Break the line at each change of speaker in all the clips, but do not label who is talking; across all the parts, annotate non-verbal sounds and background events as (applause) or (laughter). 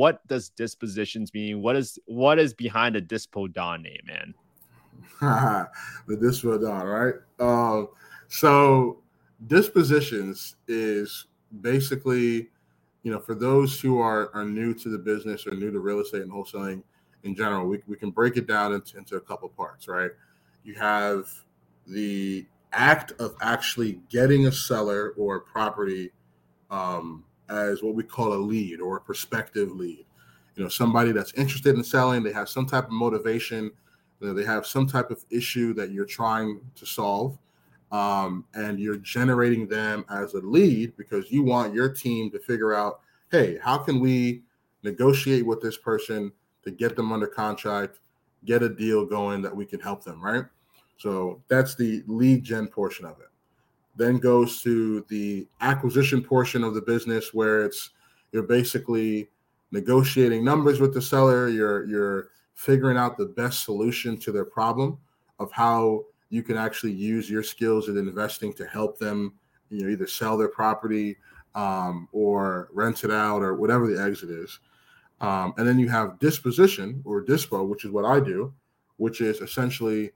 what does dispositions mean? What is what is behind a Dispo Don name, man? (laughs)
the Dispo Don, right? Um, so dispositions is basically, you know, for those who are are new to the business or new to real estate and wholesaling in general, we, we can break it down into, into a couple parts, right? You have the act of actually getting a seller or a property um, as what we call a lead or a prospective lead. You know, somebody that's interested in selling, they have some type of motivation, you know, they have some type of issue that you're trying to solve, um, and you're generating them as a lead because you want your team to figure out, hey, how can we negotiate with this person to get them under contract, get a deal going that we can help them, right? So that's the lead gen portion of it. Then goes to the acquisition portion of the business where it's you're basically negotiating numbers with the seller, you're you're figuring out the best solution to their problem of how you can actually use your skills in investing to help them you know either sell their property um, or rent it out or whatever the exit is um, and then you have disposition or dispo, which is what I do, which is essentially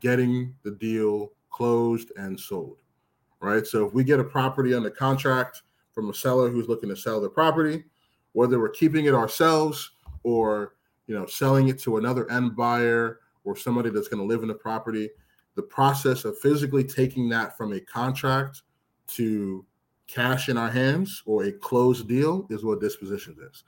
getting the deal closed and sold. Right. So if we get a property under contract from a seller who's looking to sell their property, whether we're keeping it ourselves or you know selling it to another end buyer or somebody that's going to live in the property, the process of physically taking that from a contract to cash in our hands or a closed deal is what disposition is.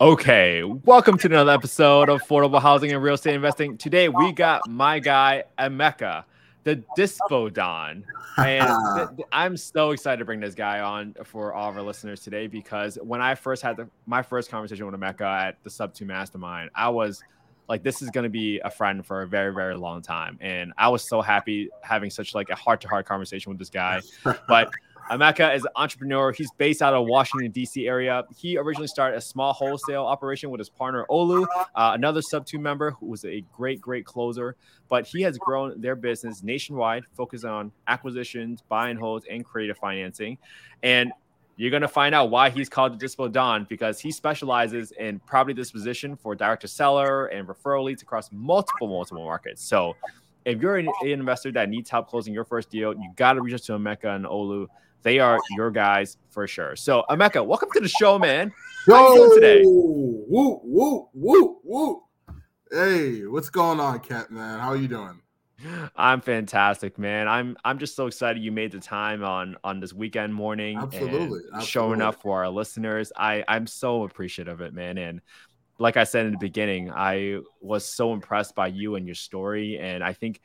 Okay, welcome to another episode of Affordable Housing and Real Estate Investing. Today we got my guy Emeka, the Dispo Don, and (laughs) th- I'm so excited to bring this guy on for all of our listeners today because when I first had the, my first conversation with Emeka at the Subto Mastermind, I was like, this is going to be a friend for a very very long time, and I was so happy having such like a heart to heart conversation with this guy, (laughs) but. Emeka is an entrepreneur. He's based out of Washington, D.C. area. He originally started a small wholesale operation with his partner, Olu, uh, another Subto member who was a great, great closer. But he has grown their business nationwide, focused on acquisitions, buy and holds, and creative financing. And you're going to find out why he's called the Dispo Don because he specializes in property disposition for direct to seller and referral leads across multiple, multiple markets. So if you're an, investor that needs help closing your first deal, you got to reach out to Emeka and Olu. They are your guys for sure. So, Emeka, welcome to the show, man. How you doing today?
Woo, woo, woo, woo. Hey, what's going on, Kent man? How are you doing?
I'm fantastic, man. I'm I'm just so excited you made the time on on this weekend morning
absolutely, absolutely.
showing up for our listeners. I I'm so appreciative of it, man. And like I said in the beginning, I was so impressed by you and your story, and I think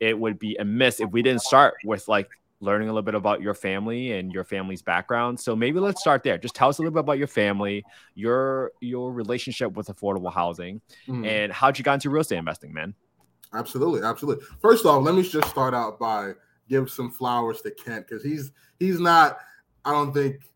it would be amiss if we didn't start with like learning a little bit about your family and your family's background. So maybe let's start there. Just tell us a little bit about your family, your your relationship with affordable housing, mm. and how'd you got into real estate investing, man.
Absolutely, absolutely. First off, let me just start out by give some flowers to Kent because he's he's not. I don't think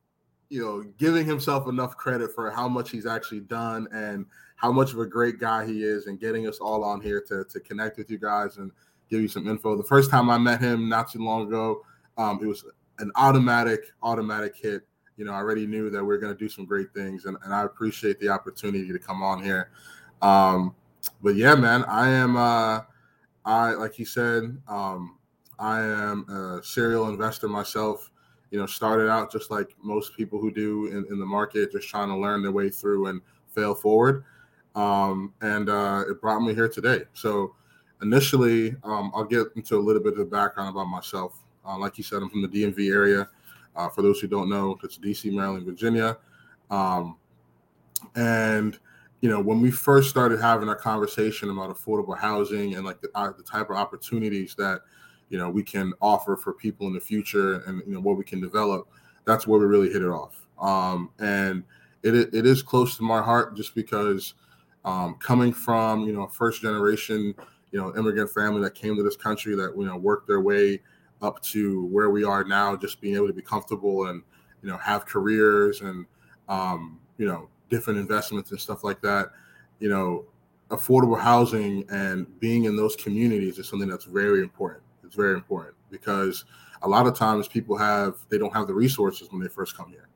you know giving himself enough credit for how much he's actually done and how much of a great guy he is and getting us all on here to to connect with you guys and give you some info. The first time I met him not too long ago, um, it was an automatic, automatic hit. You know, I already knew that we are going to do some great things, and, and I appreciate the opportunity to come on here. Um, but yeah, man, I am. Uh, I like he said, um, I am a serial investor myself. You know, started out just like most people who do in, in the market, just trying to learn their way through and fail forward. Um, and uh, it brought me here today. So initially, um, I'll get into a little bit of the background about myself. Uh, like you said, I'm from the DMV area. Uh, for those who don't know, it's DC, Maryland, Virginia. Um, and you know, when we first started having our conversation about affordable housing and like the, uh, the type of opportunities that you know we can offer for people in the future, and you know what we can develop, that's where we really hit it off. Um, and it it is close to my heart just because um, coming from you know first generation you know immigrant family that came to this country that you know worked their way up to where we are now, just being able to be comfortable and you know have careers and um, you know different investments and stuff like that. You know, affordable housing and being in those communities is something that's very important. It's very important because a lot of times people have they don't have the resources when they first come here.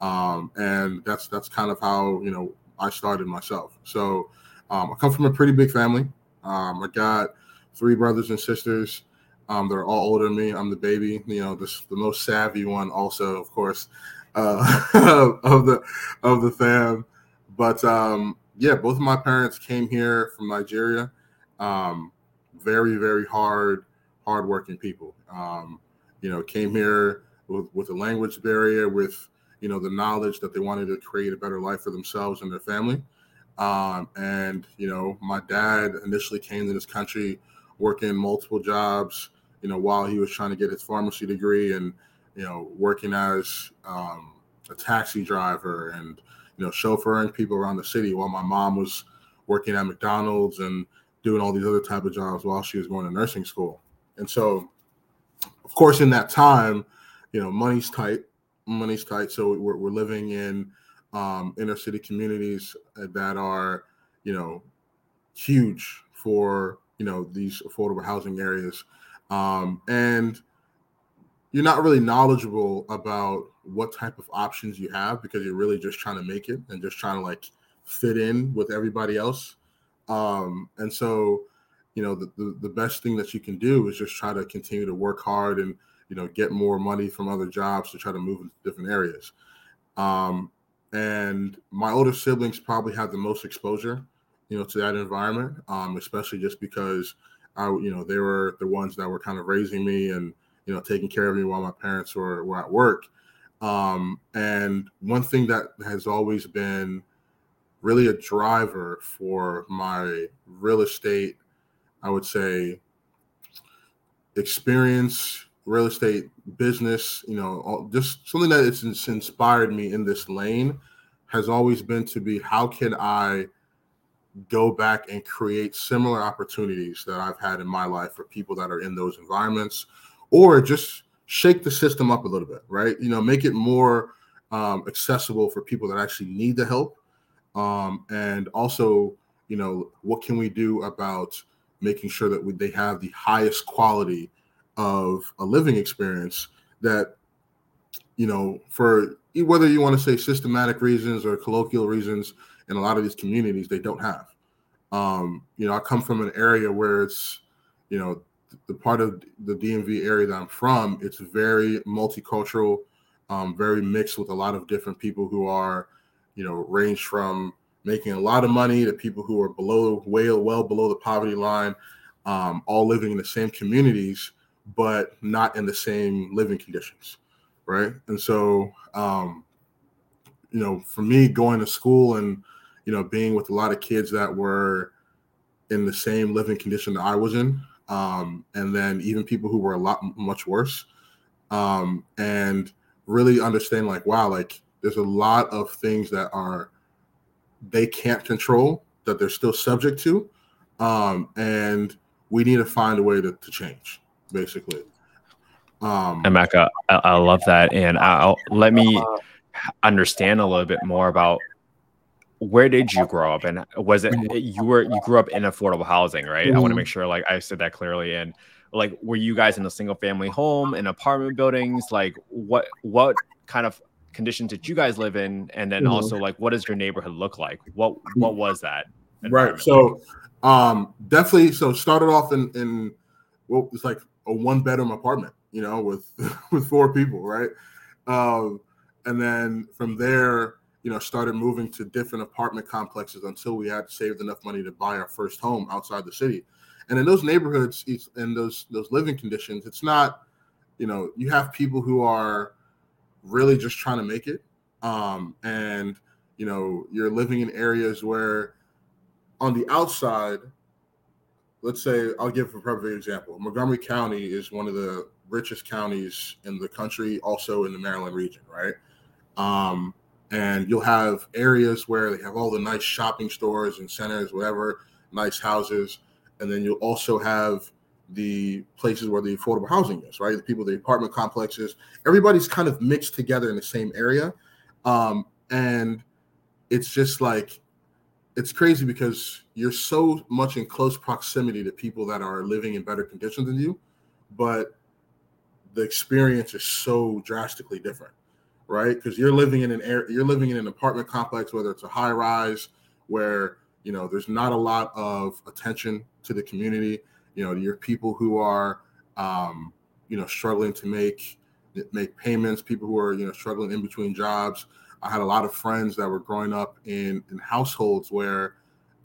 um, and that's that's kind of how you know I started myself. So um, I come from a pretty big family. Um, I got three brothers and sisters. Um, they're all older than me. I'm the baby, you know, the, the most savvy one, also, of course, uh, (laughs) of the of the fam. But um, yeah, both of my parents came here from Nigeria. Um, very, very hard, hardworking people. Um, you know, came here with, with a language barrier, with you know the knowledge that they wanted to create a better life for themselves and their family. Um, and you know, my dad initially came to this country working multiple jobs. You know, while he was trying to get his pharmacy degree, and you know, working as um, a taxi driver and you know, chauffeuring people around the city, while my mom was working at McDonald's and doing all these other type of jobs while she was going to nursing school. And so, of course, in that time, you know, money's tight. Money's tight. So we're, we're living in um, inner city communities that are, you know, huge for you know these affordable housing areas, um, and you're not really knowledgeable about what type of options you have because you're really just trying to make it and just trying to like fit in with everybody else. Um, and so, you know, the, the, the best thing that you can do is just try to continue to work hard and you know get more money from other jobs to try to move into different areas. Um, and my older siblings probably had the most exposure, you know, to that environment, um, especially just because I, you know, they were the ones that were kind of raising me and you know taking care of me while my parents were were at work. Um, and one thing that has always been really a driver for my real estate, I would say, experience, real estate business, you know, just something that it's inspired me in this lane has always been to be how can I go back and create similar opportunities that I've had in my life for people that are in those environments, or just shake the system up a little bit, right? You know, make it more um, accessible for people that actually need the help, um, and also, you know, what can we do about making sure that we, they have the highest quality of a living experience that you know for whether you want to say systematic reasons or colloquial reasons in a lot of these communities they don't have um, you know i come from an area where it's you know the part of the dmv area that i'm from it's very multicultural um, very mixed with a lot of different people who are you know range from making a lot of money to people who are below way well below the poverty line um, all living in the same communities but not in the same living conditions, right? And so, um, you know, for me, going to school and you know being with a lot of kids that were in the same living condition that I was in, um, and then even people who were a lot much worse, um, and really understand like, wow, like there's a lot of things that are they can't control that they're still subject to, um, and we need to find a way to, to change basically.
Um, Emeka, I, I love that, and I'll let me understand a little bit more about where did you grow up? And was it you were you grew up in affordable housing right? Mm-hmm. i want to make sure like i said that clearly. And like were you guys in a single family home in apartment buildings? Like what what kind of conditions did you guys live in? And then mm-hmm. also like what does your neighborhood look like? What what was that
right. so um definitely so started off in in well it's like a one bedroom apartment, you know, with (laughs) with four people, right? Um, and then from there, you know, started moving to different apartment complexes until we had saved enough money to buy our first home outside the city. And in those neighborhoods, in those those living conditions, it's not, you know, you have people who are really just trying to make it, um, and you know, you're living in areas where, on the outside, let's say I'll give a perfect example. Montgomery County is one of the richest counties in the country, also in the Maryland region, right? Um, and you'll have areas where they have all the nice shopping stores and centers, whatever, nice houses, and then you'll also have the places where the affordable housing is, right? The people, the apartment complexes, everybody's kind of mixed together in the same area, um, and it's just like it's crazy because you're so much in close proximity to people that are living in better conditions than you, but the experience is so drastically different, right? Because you're living in an air, you're living in an apartment complex, whether it's a high rise where you know there's not a lot of attention to the community. You know, you're people who are um, you know struggling to make make payments, people who are you know struggling in between jobs. I had a lot of friends that were growing up in in households where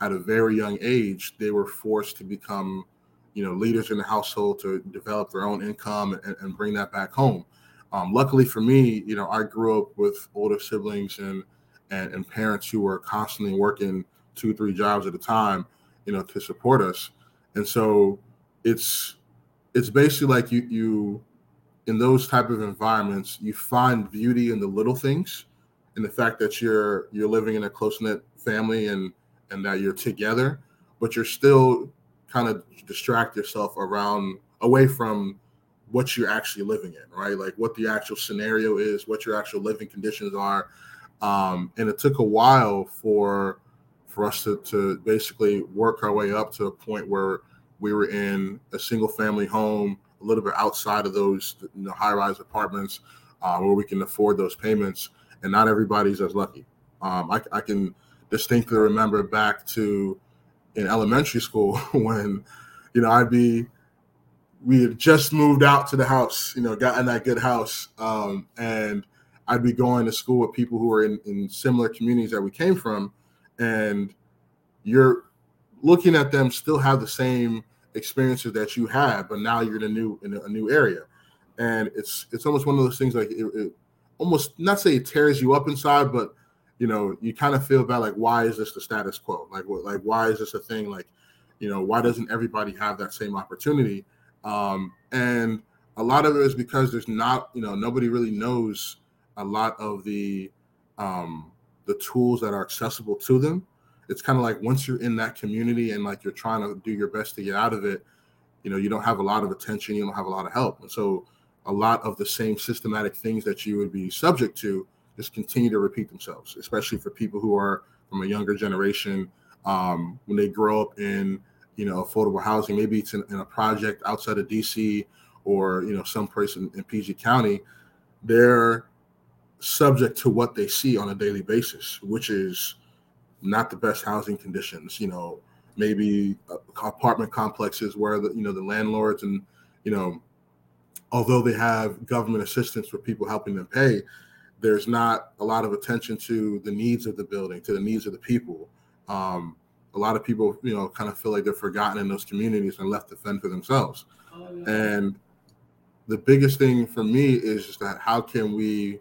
at a very young age they were forced to become you know leaders in the household to develop their own income and, and bring that back home um, luckily for me you know i grew up with older siblings and, and and parents who were constantly working two three jobs at a time you know to support us. And so it's it's basically like you you in those type of environments you find beauty in the little things in the fact that you're you're living in a close-knit family and and that you're together but you're still kind of distract yourself around away from what you're actually living in, right? Like what the actual scenario is, what your actual living conditions are. Um, and it took a while for for us to, to basically work our way up to a point where we were in a single family home, a little bit outside of those you know, high rise apartments uh, where we can afford those payments. And not everybody's as lucky. Um, I, I can distinctly remember back to in elementary school (laughs) when, you know, I'd be, we had just moved out to the house, you know, got in that good house. Um, and I'd be going to school with people who were in, in similar communities that we came from. And you're looking at them still have the same experiences that you had, but now you're in a new, in a, new area. And it's, it's almost one of those things like it, it almost not say it tears you up inside, but you know, you kind of feel bad, like, why is this the status quo? Like, what, like, why is this a thing? Like, you know, why doesn't everybody have that same opportunity? Um, and a lot of it is because there's not, you know, nobody really knows a lot of the um, the tools that are accessible to them. It's kind of like once you're in that community and like you're trying to do your best to get out of it, you know, you don't have a lot of attention, you don't have a lot of help, and so a lot of the same systematic things that you would be subject to just continue to repeat themselves, especially for people who are from a younger generation. Um, when they grow up in, you know, affordable housing, maybe it's in, in a project outside of DC or, you know, someplace in, in PG County, they're subject to what they see on a daily basis, which is not the best housing conditions, you know, maybe apartment complexes where the, you know, the landlords and, you know, although they have government assistance for people helping them pay, there's not a lot of attention to the needs of the building, to the needs of the people. Um, a lot of people, you know, kind of feel like they're forgotten in those communities and left to fend for themselves. Oh, yeah. And the biggest thing for me is just that how can we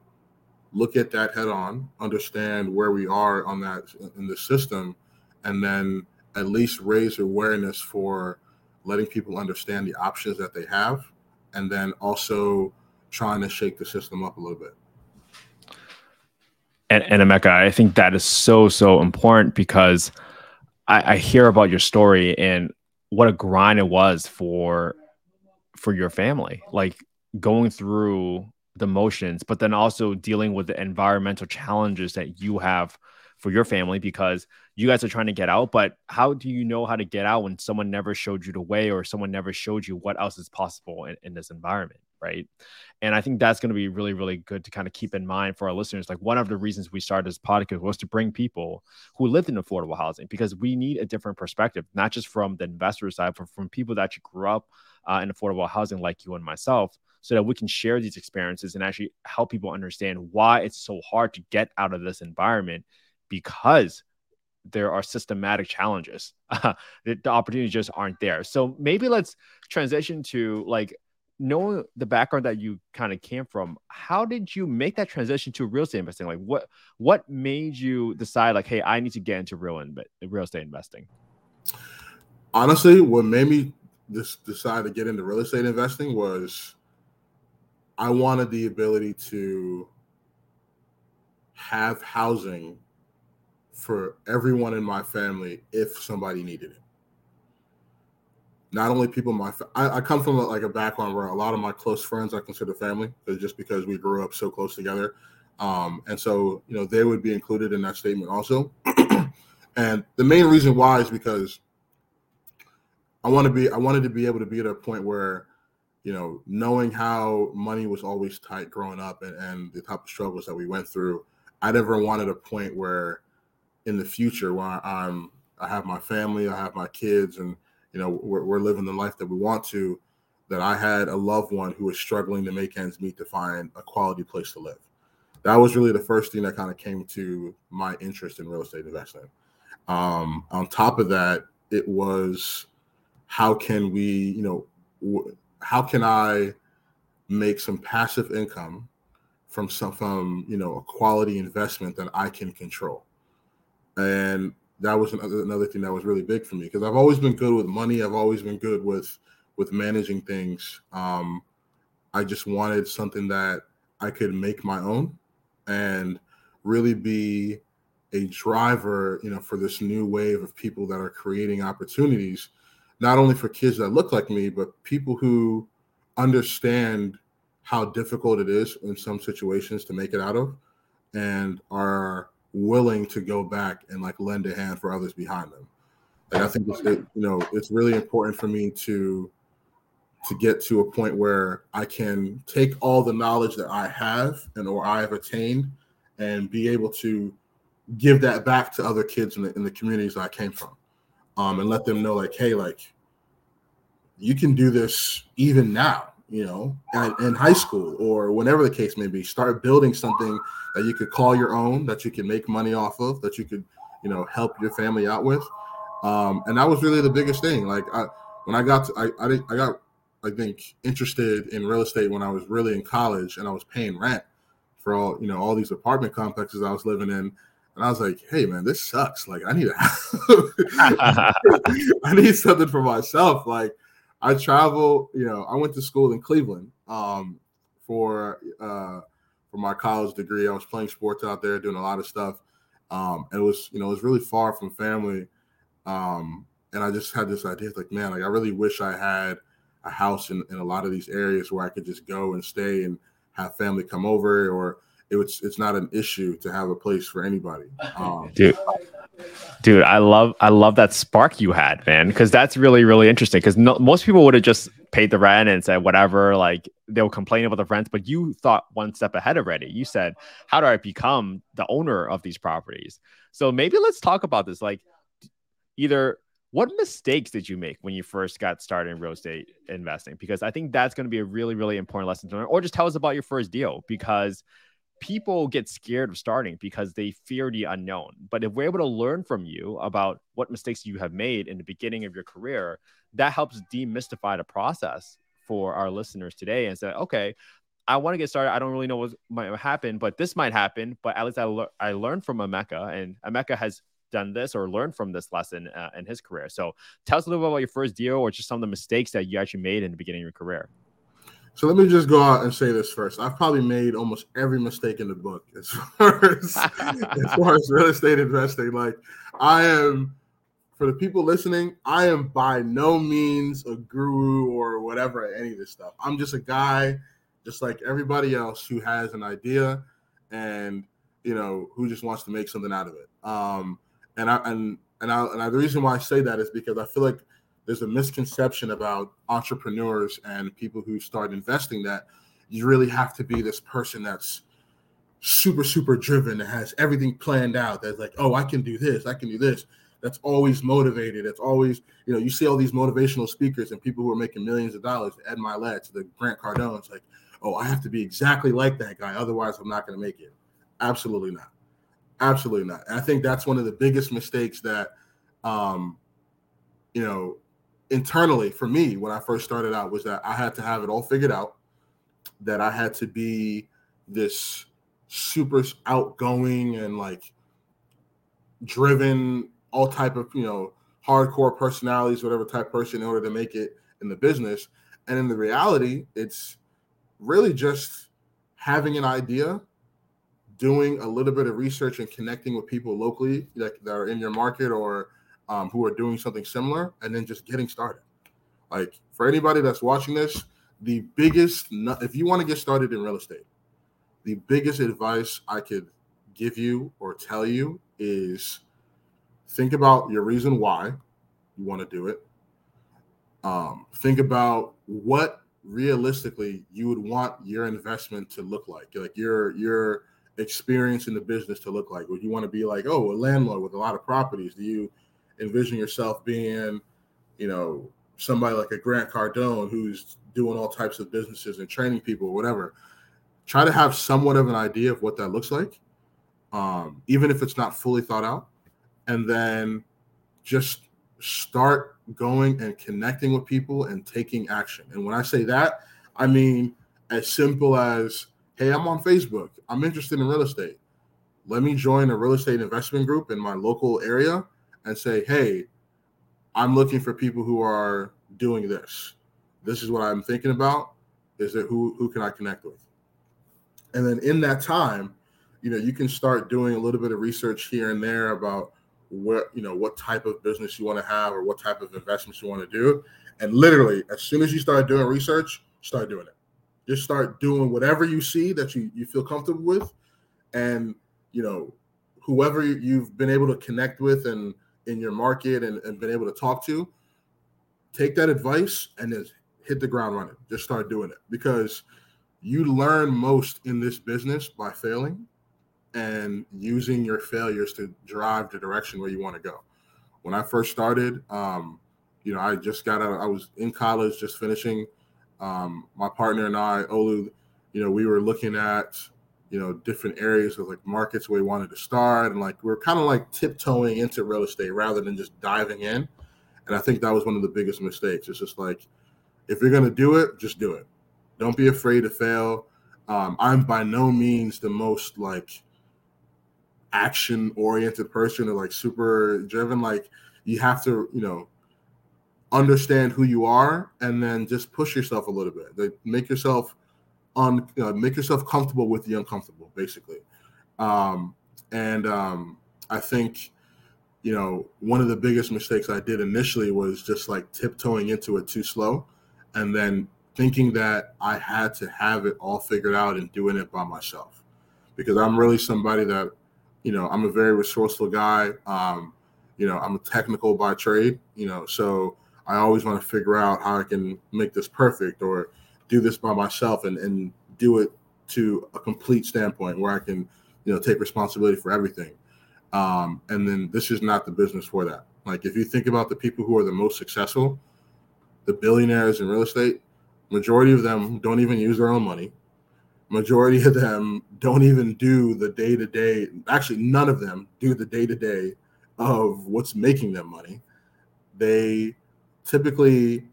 look at that head on, understand where we are on that in the system, and then at least raise awareness for letting people understand the options that they have, and then also trying to shake the system up a little bit
and, and Emeka, I think that is so so important because I, I hear about your story and what a grind it was for for your family, like going through the motions, but then also dealing with the environmental challenges that you have for your family because you guys are trying to get out. But how do you know how to get out when someone never showed you the way or someone never showed you what else is possible in, in this environment? Right. And I think that's going to be really, really good to kind of keep in mind for our listeners. Like one of the reasons we started this podcast was to bring people who lived in affordable housing because we need a different perspective, not just from the investor side, but from people that actually grew up uh, in affordable housing like you and myself, so that we can share these experiences and actually help people understand why it's so hard to get out of this environment because there are systematic challenges. (laughs) the, the opportunities just aren't there. So maybe let's transition to like knowing the background that you kind of came from, how did you make that transition to real estate investing? Like what what made you decide like, hey, I need to get into real in, real estate investing?
Honestly, what made me just decide to get into real estate investing was I wanted the ability to have housing for everyone in my family if somebody needed it not only people my I, I, come from a, like a background where a lot of my close friends I consider family, just because we grew up so close together, um, and so you know they would be included in that statement also. (clears throat) and the main reason why is because I want to be I wanted to be able to be at a point where you know, knowing how money was always tight growing up and, and the type of struggles that we went through, I never wanted a point where in the future when I'm I have my family, I have my kids, and you know we're, we're living the life that we want to. That I had a loved one who was struggling to make ends meet to find a quality place to live. That was really the first thing that kind of came to my interest in real estate investing. Um, on top of that, it was how can we, you know, how can I make some passive income from some from you know a quality investment that I can control, and that was another, another thing that was really big for me because I've always been good with money. I've always been good with with managing things. Um, I just wanted something that I could make my own and really be a driver, you know, for this new wave of people that are creating opportunities not only for kids that look like me, but people who understand how difficult it is in some situations to make it out of and are willing to go back and like lend a hand for others behind them. Like I think it's it, you know it's really important for me to to get to a point where I can take all the knowledge that I have and or I have attained and be able to give that back to other kids in the, in the communities I came from um, and let them know like, hey, like you can do this even now, you know, in high school or whenever the case may be. Start building something that you could call your own, that you can make money off of, that you could, you know, help your family out with. Um, and that was really the biggest thing. Like I, when I got, to, I, I, I got, I think, interested in real estate when I was really in college and I was paying rent for all, you know, all these apartment complexes I was living in and I was like, "Hey, man, this sucks. Like, I need a, (laughs) (laughs) I need something for myself. Like, I travel. You know, I went to school in Cleveland um, for uh, for my college degree. I was playing sports out there, doing a lot of stuff. Um, it was, you know, it was really far from family. Um, and I just had this idea, like, man, like I really wish I had a house in, in a lot of these areas where I could just go and stay and have family come over or it's it's not an issue to have a place for anybody. (laughs) Um,
dude, dude, I love I love that spark you had, man, because that's really really interesting. Because no, most people would have just paid the rent and said whatever, like they'll complain about the rent, but you thought one step ahead already. You said, how do I become the owner of these properties? So maybe let's talk about this. Like, either what mistakes did you make when you first got started in real estate investing? Because I think that's going to be a really, really important lesson to learn. Or just tell us about your first deal because people get scared of starting because they fear the unknown. But if we're able to learn from you about what mistakes you have made in the beginning of your career, that helps demystify the process for our listeners today and say, okay, I want to get started. I don't really know what might happen, but this might happen. But at least I, le- I learned from Emeka, and Emeka has done this or learned from this lesson uh, in his career. So tell us a little bit about your first deal or just some of the mistakes that you actually made in the beginning of your career.
So let me just go out and say this first. I've probably made almost every mistake in the book as (laughs) far as, as far as real estate investing. Like I am for the people listening, I am by no means a guru or whatever at any of this stuff. I'm just a guy, just like everybody else, who has an idea and you know who just wants to make something out of it. Um, and I and and I, and I, the reason why I say that is because I feel like there's a misconception about entrepreneurs and people who start investing that you really have to be this person that's super super driven that has everything planned out. That's like oh i can do this i can do this. That's always motivated. That's always you know you see all these motivational speakers and people who are making millions of dollars ed mylett to the grant cardone. It's like oh i have to be exactly like that guy otherwise i'm not going to make it. Absolutely not. Absolutely not. And i think that's one of the biggest mistakes that um you know internally for me when I first started out was that I had to have it all figured out, that I had to be this super outgoing and like driven, all type of you know hardcore personalities, whatever type person, in order to make it in the business. And in the reality, it's really just having an idea, doing a little bit of research and connecting with people locally that, that are in your market or um, who are doing something similar and then just getting started. Like for anybody that's watching this, the biggest, if you want to get started in real estate, the biggest advice I could give you or tell you is think about your reason why you want to do it. Um, think about what realistically you would want your investment to look like like your your experience in the business to look like would you want to be like oh a landlord with a lot of properties do you envision yourself being you know somebody like a grant cardone who's doing all types of businesses and training people or whatever try to have somewhat of an idea of what that looks like um, even if it's not fully thought out and then just start going and connecting with people and taking action. And when I say that, I mean as simple as, hey, I'm on Facebook. I'm interested in real estate. Let me join a real estate investment group in my local area and say, hey, I'm looking for people who are doing this. This is what I'm thinking about. Is it who who can I connect with? And then in that time, you know, you can start doing a little bit of research here and there about what you know what type of business you want to have or what type of investments you want to do and literally as soon as you start doing research start doing it just start doing whatever you see that you, you feel comfortable with and you know whoever you've been able to connect with and in your market and, and been able to talk to take that advice and then hit the ground running just start doing it because you learn most in this business by failing and using your failures to drive the direction where you want to go. When I first started, um, you know, I just got out, I was in college, just finishing. Um, my partner and I, Olu, you know, we were looking at, you know, different areas of like markets where we wanted to start. And like, we are kind of like tiptoeing into real estate rather than just diving in. And I think that was one of the biggest mistakes. It's just like, if you're going to do it, just do it. Don't be afraid to fail. Um, I'm by no means the most like, action oriented person or like super driven like you have to you know understand who you are and then just push yourself a little bit like make yourself on you know, make yourself comfortable with the uncomfortable basically um and um i think you know one of the biggest mistakes i did initially was just like tiptoeing into it too slow and then thinking that i had to have it all figured out and doing it by myself because i'm really somebody that you know, I'm a very resourceful guy. Um, you know, I'm a technical by trade, you know, so I always want to figure out how I can make this perfect or do this by myself and, and do it to a complete standpoint where I can, you know, take responsibility for everything. Um, and then this is not the business for that. Like if you think about the people who are the most successful, the billionaires in real estate, majority of them don't even use their own money majority of them don't even do the day to day. Actually, none of them do the day to day of what's making them money. They typically,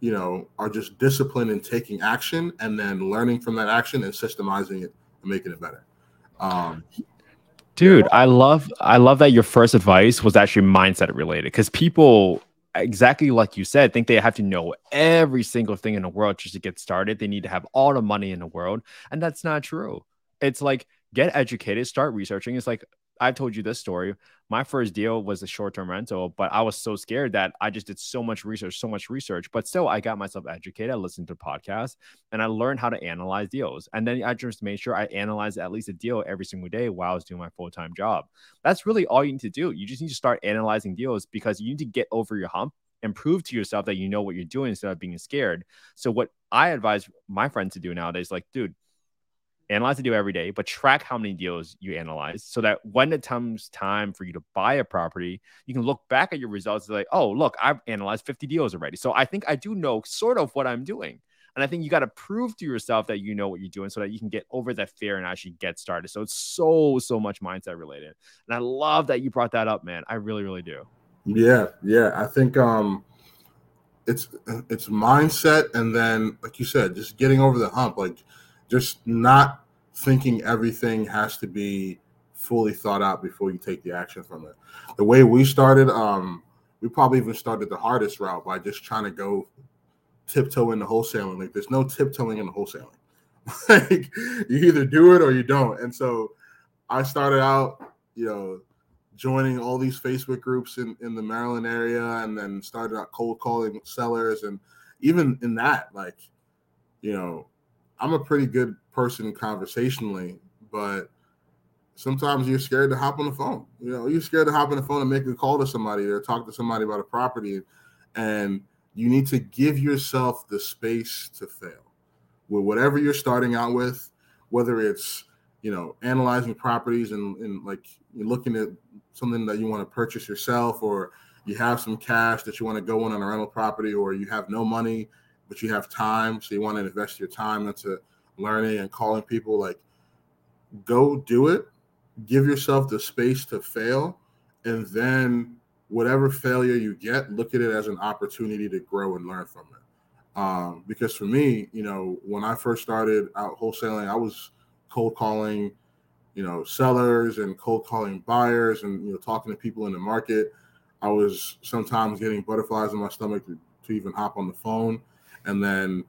you know, are just disciplined in taking action and then learning from that action and systemizing it and making it better. Um,
Dude, I love I love that your first advice was actually mindset related because people exactly like you said, think they have to know every single thing in the world just to get started. They need to have all the money in the world. And that's not true. It's like get educated, start researching. It's like I've told you this story. My first deal was a short term rental, but I was so scared that I just did so much research, so much research. But still, I got myself educated. I listened to podcasts and I learned how to analyze deals. And then I just made sure I analyzed at least a deal every single day while I was doing my full time job. That's really all you need to do. You just need to start analyzing deals because you need to get over your hump and prove to yourself that you know what you're doing instead of being scared. So, what I advise my friends to do nowadays, like, dude, analyze the deal every day, but track how many deals you analyze so that when it comes time for you to buy a property, you can look back at your results and like, oh, look, I've analyzed 50 deals already. So I think I do know sort of what I'm doing. And I think you got to prove to yourself that you know what you're doing so that you can get over that fear and actually get started. So it's so, so much mindset related. And I love that you brought that up, man. I really, really do.
Yeah. Yeah. I think, um, it's it's mindset and then like you said just getting over the hump like just not thinking everything has to be fully thought out before you take the action from it. The way we started, um, we probably even started the hardest route by just trying to go tiptoe into wholesaling. Like there's no tiptoeing in the wholesaling. (laughs) like you either do it or you don't. And so I started out, you know, joining all these Facebook groups in, in the Maryland area and then started out cold calling sellers. And even in that, like, you know, I'm a pretty good person conversationally, but sometimes you're scared to hop on the phone. You know, you're scared to hop on the phone and make a call to somebody or talk to somebody about a property. And you need to give yourself the space to fail with whatever you're starting out with, whether it's you know analyzing properties and, and like you're looking at something that you want to purchase yourself or you have some cash that you want to go in on a rental property or you have no money but you have time so you want to invest your time into learning and calling people like go do it give yourself the space to fail and then whatever failure you get look at it as an opportunity to grow and learn from it. Um, because for me you know when i first started out wholesaling i was cold calling you know sellers and cold calling buyers and you know talking to people in the market. I was sometimes getting butterflies in my stomach to, to even hop on the phone and then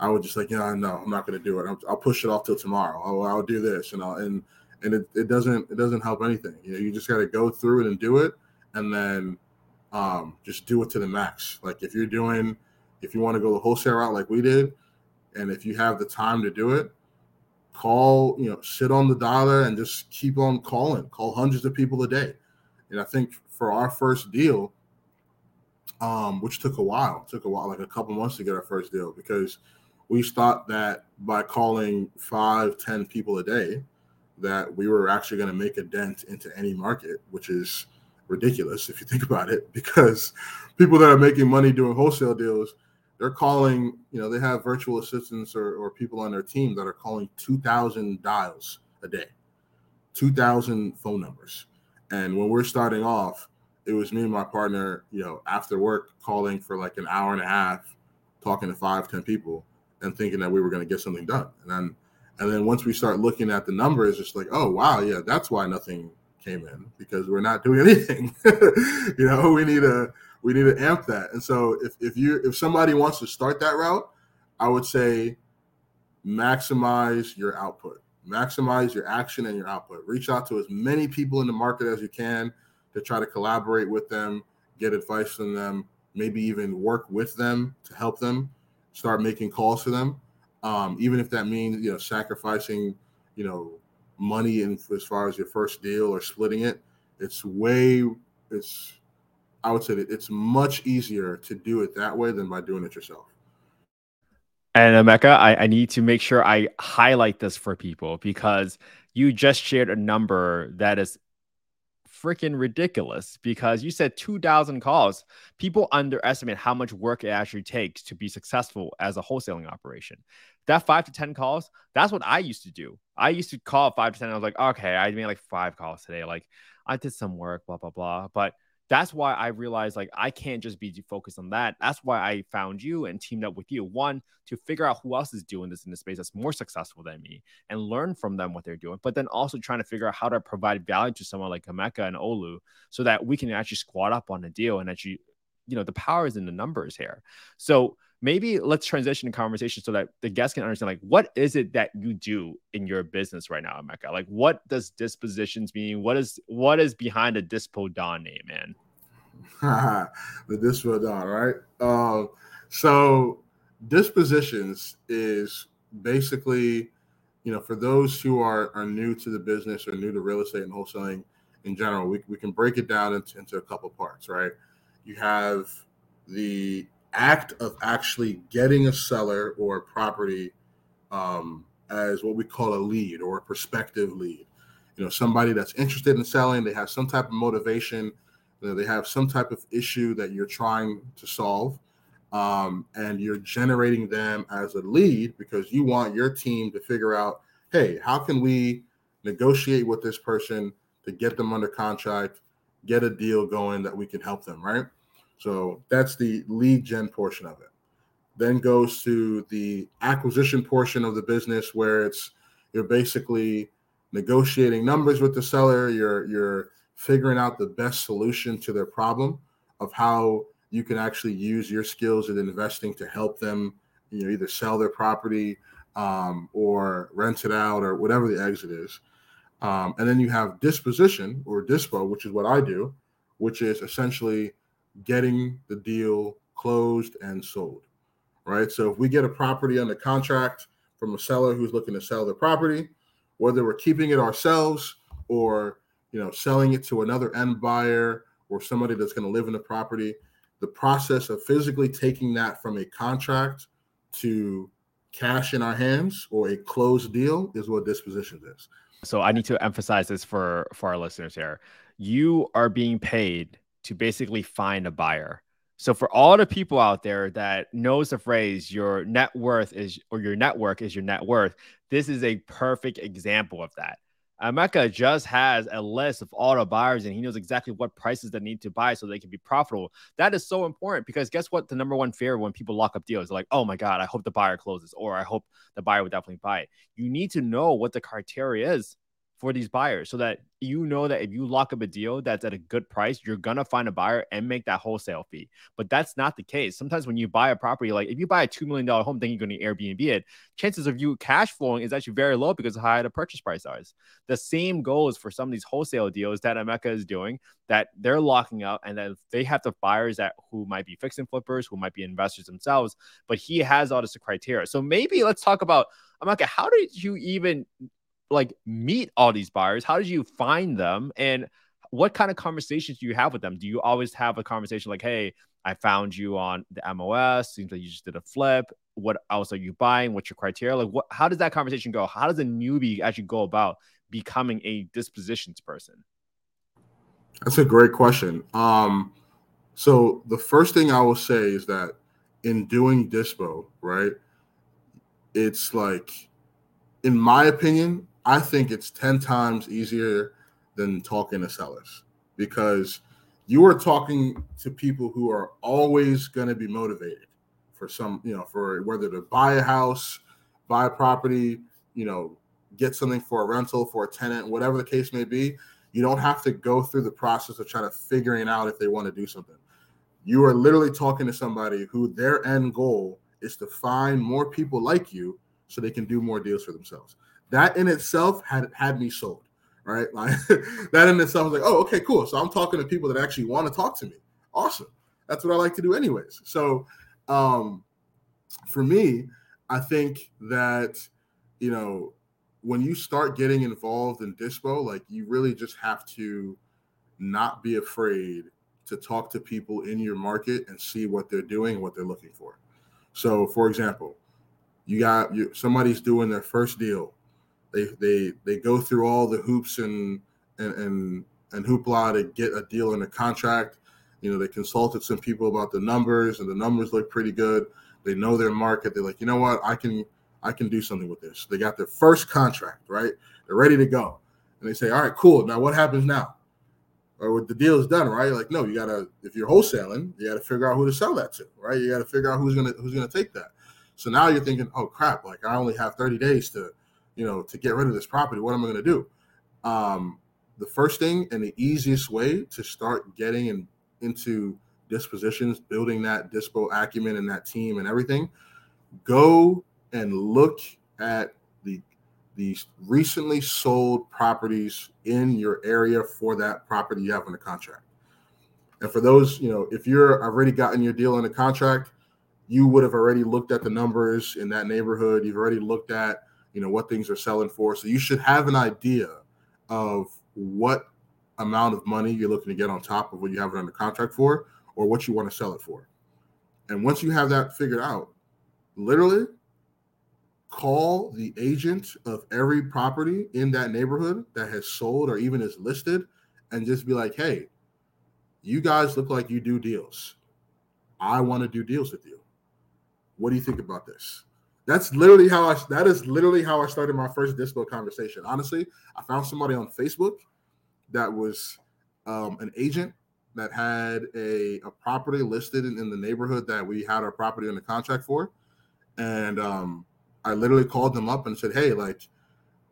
i would just like yeah no i'm not going to do it. I'll, I'll, push it off till tomorrow. I'll, I'll do this. And I'll, and and it, it doesn't it doesn't help anything. You know you just got to go through it and do it. And then um, just do it to the max. Like if you're doing if you want to go the wholesale route like we did and if you have the time to do it call, you know, sit on the dialer and just keep on calling, call hundreds of people a day. And I think for our first deal, um, which took a while, took a while, like a couple months to get our first deal because we thought that by calling five, ten people a day, that we were actually going to make a dent into any market, which is ridiculous if you think about it, (laughs) because people that are making money doing wholesale deals they're calling, you know, they have virtual assistants or, or people on their team that are calling 2,000 dials a day, 2,000 phone numbers. And when we're starting off, it was me and my partner, you know, after work calling for like an hour and a half, talking to five, 10 people and thinking that we were going to get something done. And then, and then once we start looking at the numbers, it's like, oh, wow, yeah, that's why nothing came in because we're not doing (laughs) anything. you know, we need a, we need to amp that. And so if if you if somebody wants to start that route, I would say maximize your output, maximize your action and your output. Reach out to as many people in the market as you can to try to collaborate with them, get advice from them, maybe even work with them to help them. Start making calls to them, um, even if that means you know sacrificing, you know, money in as far as your first deal or splitting it. It's way it's I would say that it's much easier to do it that way than by doing it yourself.
And Emeka, I, I need to make sure I highlight this for people because you just shared a number that is freaking ridiculous because you said 2000 calls. People underestimate how much work it actually takes to be successful as a wholesaling operation. That 5 to 10 calls that's what i used to do. I used to call 5 to 10 i was like okay i made like 5 calls today. Like i did some work blah blah blah. But that's why I realized like I can't just be focused on that. That's why I found you and teamed up with you. One, to figure out who else is doing this in the space that's more successful than me and learn from them what they're doing. But then also trying to figure out how to provide value to someone like Emeka and Olu so that we can actually squat up on a deal and actually, you know, the power is in the numbers here. So maybe let's transition the conversation so that the guests can understand like what is it that you do in your business right now, Emeka? Like what does dispositions mean? What is what is behind a Dispo Don name, man? (laughs)
the Dispo Don, right? Um, so dispositions is basically, you know, for those who are are new to the business or new to real estate and wholesaling in general, we, we can break it down into, into a couple parts, right? You have the act of actually getting a seller or a property um, as what we call a lead or a prospective lead. You know, somebody that's interested in selling, they have some type of motivation, you know, they have some type of issue that you're trying to solve, um, and you're generating them as a lead because you want your team to figure out, hey, how can we negotiate with this person to get them under contract, get a deal going that we can help them, right? So that's the lead gen portion of it. Then goes to the acquisition portion of the business where it's you're basically negotiating numbers with the seller, you're you're figuring out the best solution to their problem of how you can actually use your skills in investing to help them you know either sell their property um, or rent it out or whatever the exit is um, and then you have disposition or dispo which is what i do which is essentially getting the deal closed and sold, right? So if we get a property under contract from a seller who's looking to sell their property, whether we're keeping it ourselves or you know selling it to another end buyer or somebody that's going to live in the property, the process of physically taking that from a contract to cash in our hands or a closed deal is what disposition is.
So I need to emphasize this for for our listeners here. You are being paid to basically find a buyer. So for all the people out there that knows the phrase your net worth is or your network is your net worth, this is a perfect example of that. Emeka just has a list of all the buyers and he knows exactly what prices they need to buy so they can be profitable. That is so important because guess what? The number one fear when people lock up deals, like, oh my God, I hope the buyer closes, or I hope the buyer would definitely buy it. You need to know what the criteria is for these buyers so that you know that if you lock up a deal that's at a good price, you're gonna find a buyer and make that wholesale fee. But that's not the case. Sometimes when you buy a property, like if you buy a two million dollar home, then you're gonna Airbnb it. Chances of you cash flowing is actually very low because of how high the purchase price is. The same goes for some of these wholesale deals that Emeka is doing that they're locking up, and then they have the buyers that who might be fix and flippers, who might be investors themselves. But he has all this criteria. So maybe let's talk about Emeka. How did you even like meet all these buyers? How did you find them? And what kind of conversations do you have with them? Do you always have a conversation like, hey, I found you on the MLS. Seems like you just did a flip. What else are you buying? What's your criteria? Like, what? How does that conversation go? How does a newbie actually go about becoming a dispositions person?
That's a great question. Um, so the first thing I will say is that in doing dispo, right, it's like, in my opinion, I think it's 10 times easier than talking to sellers because you are talking to people who are always going to be motivated for some, you know, for whether to buy a house, buy a property, you know, get something for a rental, for a tenant, whatever the case may be. You don't have to go through the process of trying to figuring out if they want to do something. You are literally talking to somebody who their end goal is to find more people like you so they can do more deals for themselves that in itself had had me sold, right? Like (laughs) that in itself was like, oh, okay, cool. So I'm talking to people that actually want to talk to me. Awesome. That's what I like to do, anyways. So um, for me, I think that you know when you start getting involved in dispo, like you really just have to not be afraid to talk to people in your market and see what they're doing, what they're looking for. So, for example, you got you, somebody's doing their first deal they they they go through all the hoops and and and, and hoopla to get a deal and a contract. You know, they consulted some people about the numbers, and the numbers look pretty good. They know their market. They're like, you know what, I can I can do something with this. They got their first contract, right? They're ready to go, and they say, all right, cool. Now what happens now? Or the deal is done, right? Like, no, you gotta if you're wholesaling, you gotta figure out who to sell that to, right? You gotta figure out who's gonna who's gonna take that. So now you're thinking, oh crap, like I only have 30 days to you know, to get rid of this property, what am I going to do? Um, the first thing and the easiest way to start getting in, into dispositions, building that dispo acumen and that team and everything, go and look at the these recently sold properties in your area for that property you have in the contract. And for those, you know, if you're already gotten your deal in the contract, you would have already looked at the numbers in that neighborhood. You've already looked at you know what things are selling for. So you should have an idea of what amount of money you're looking to get on top of what you have it under contract for, or what you want to sell it for. And once you have that figured out, literally call the agent of every property in that neighborhood that has sold or even is listed and just be like, hey, you guys look like you do deals. I want to do deals with you. What do you think about this? That's literally how I. That is literally how I started my first dispo conversation. Honestly, I found somebody on Facebook that was um, an agent that had a, a property listed in, in, the neighborhood that we had our property under contract for, and um, I literally called them up and said, "Hey, like,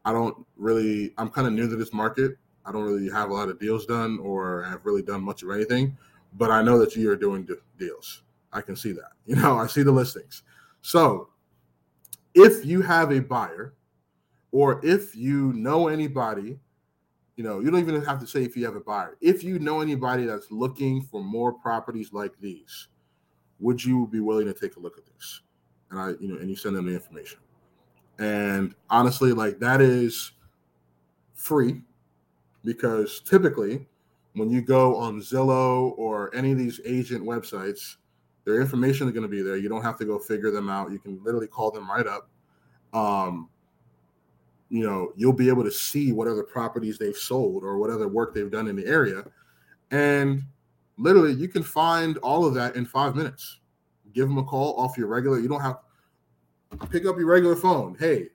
I don't really. I'm kind of new to this market. I don't really have a lot of deals done, or have really done much of anything, but I know that you are doing deals. I can see that. You know, I see the listings. So if you have a buyer or if you know anybody, you know, you don't even have to say if you have a buyer. If you know anybody that's looking for more properties like these, would you be willing to take a look at this? And I, you know, and you send them the information. And honestly, like that is free because typically when you go on Zillow or any of these agent websites, their information is going to be there. You don't have to go figure them out. You can literally call them right up. Um, you know, you'll be able to see what other properties they've sold or what other work they've done in the area. And literally, you can find all of that in five minutes. Give them a call off your regular. You don't have pick up your regular phone. Hey,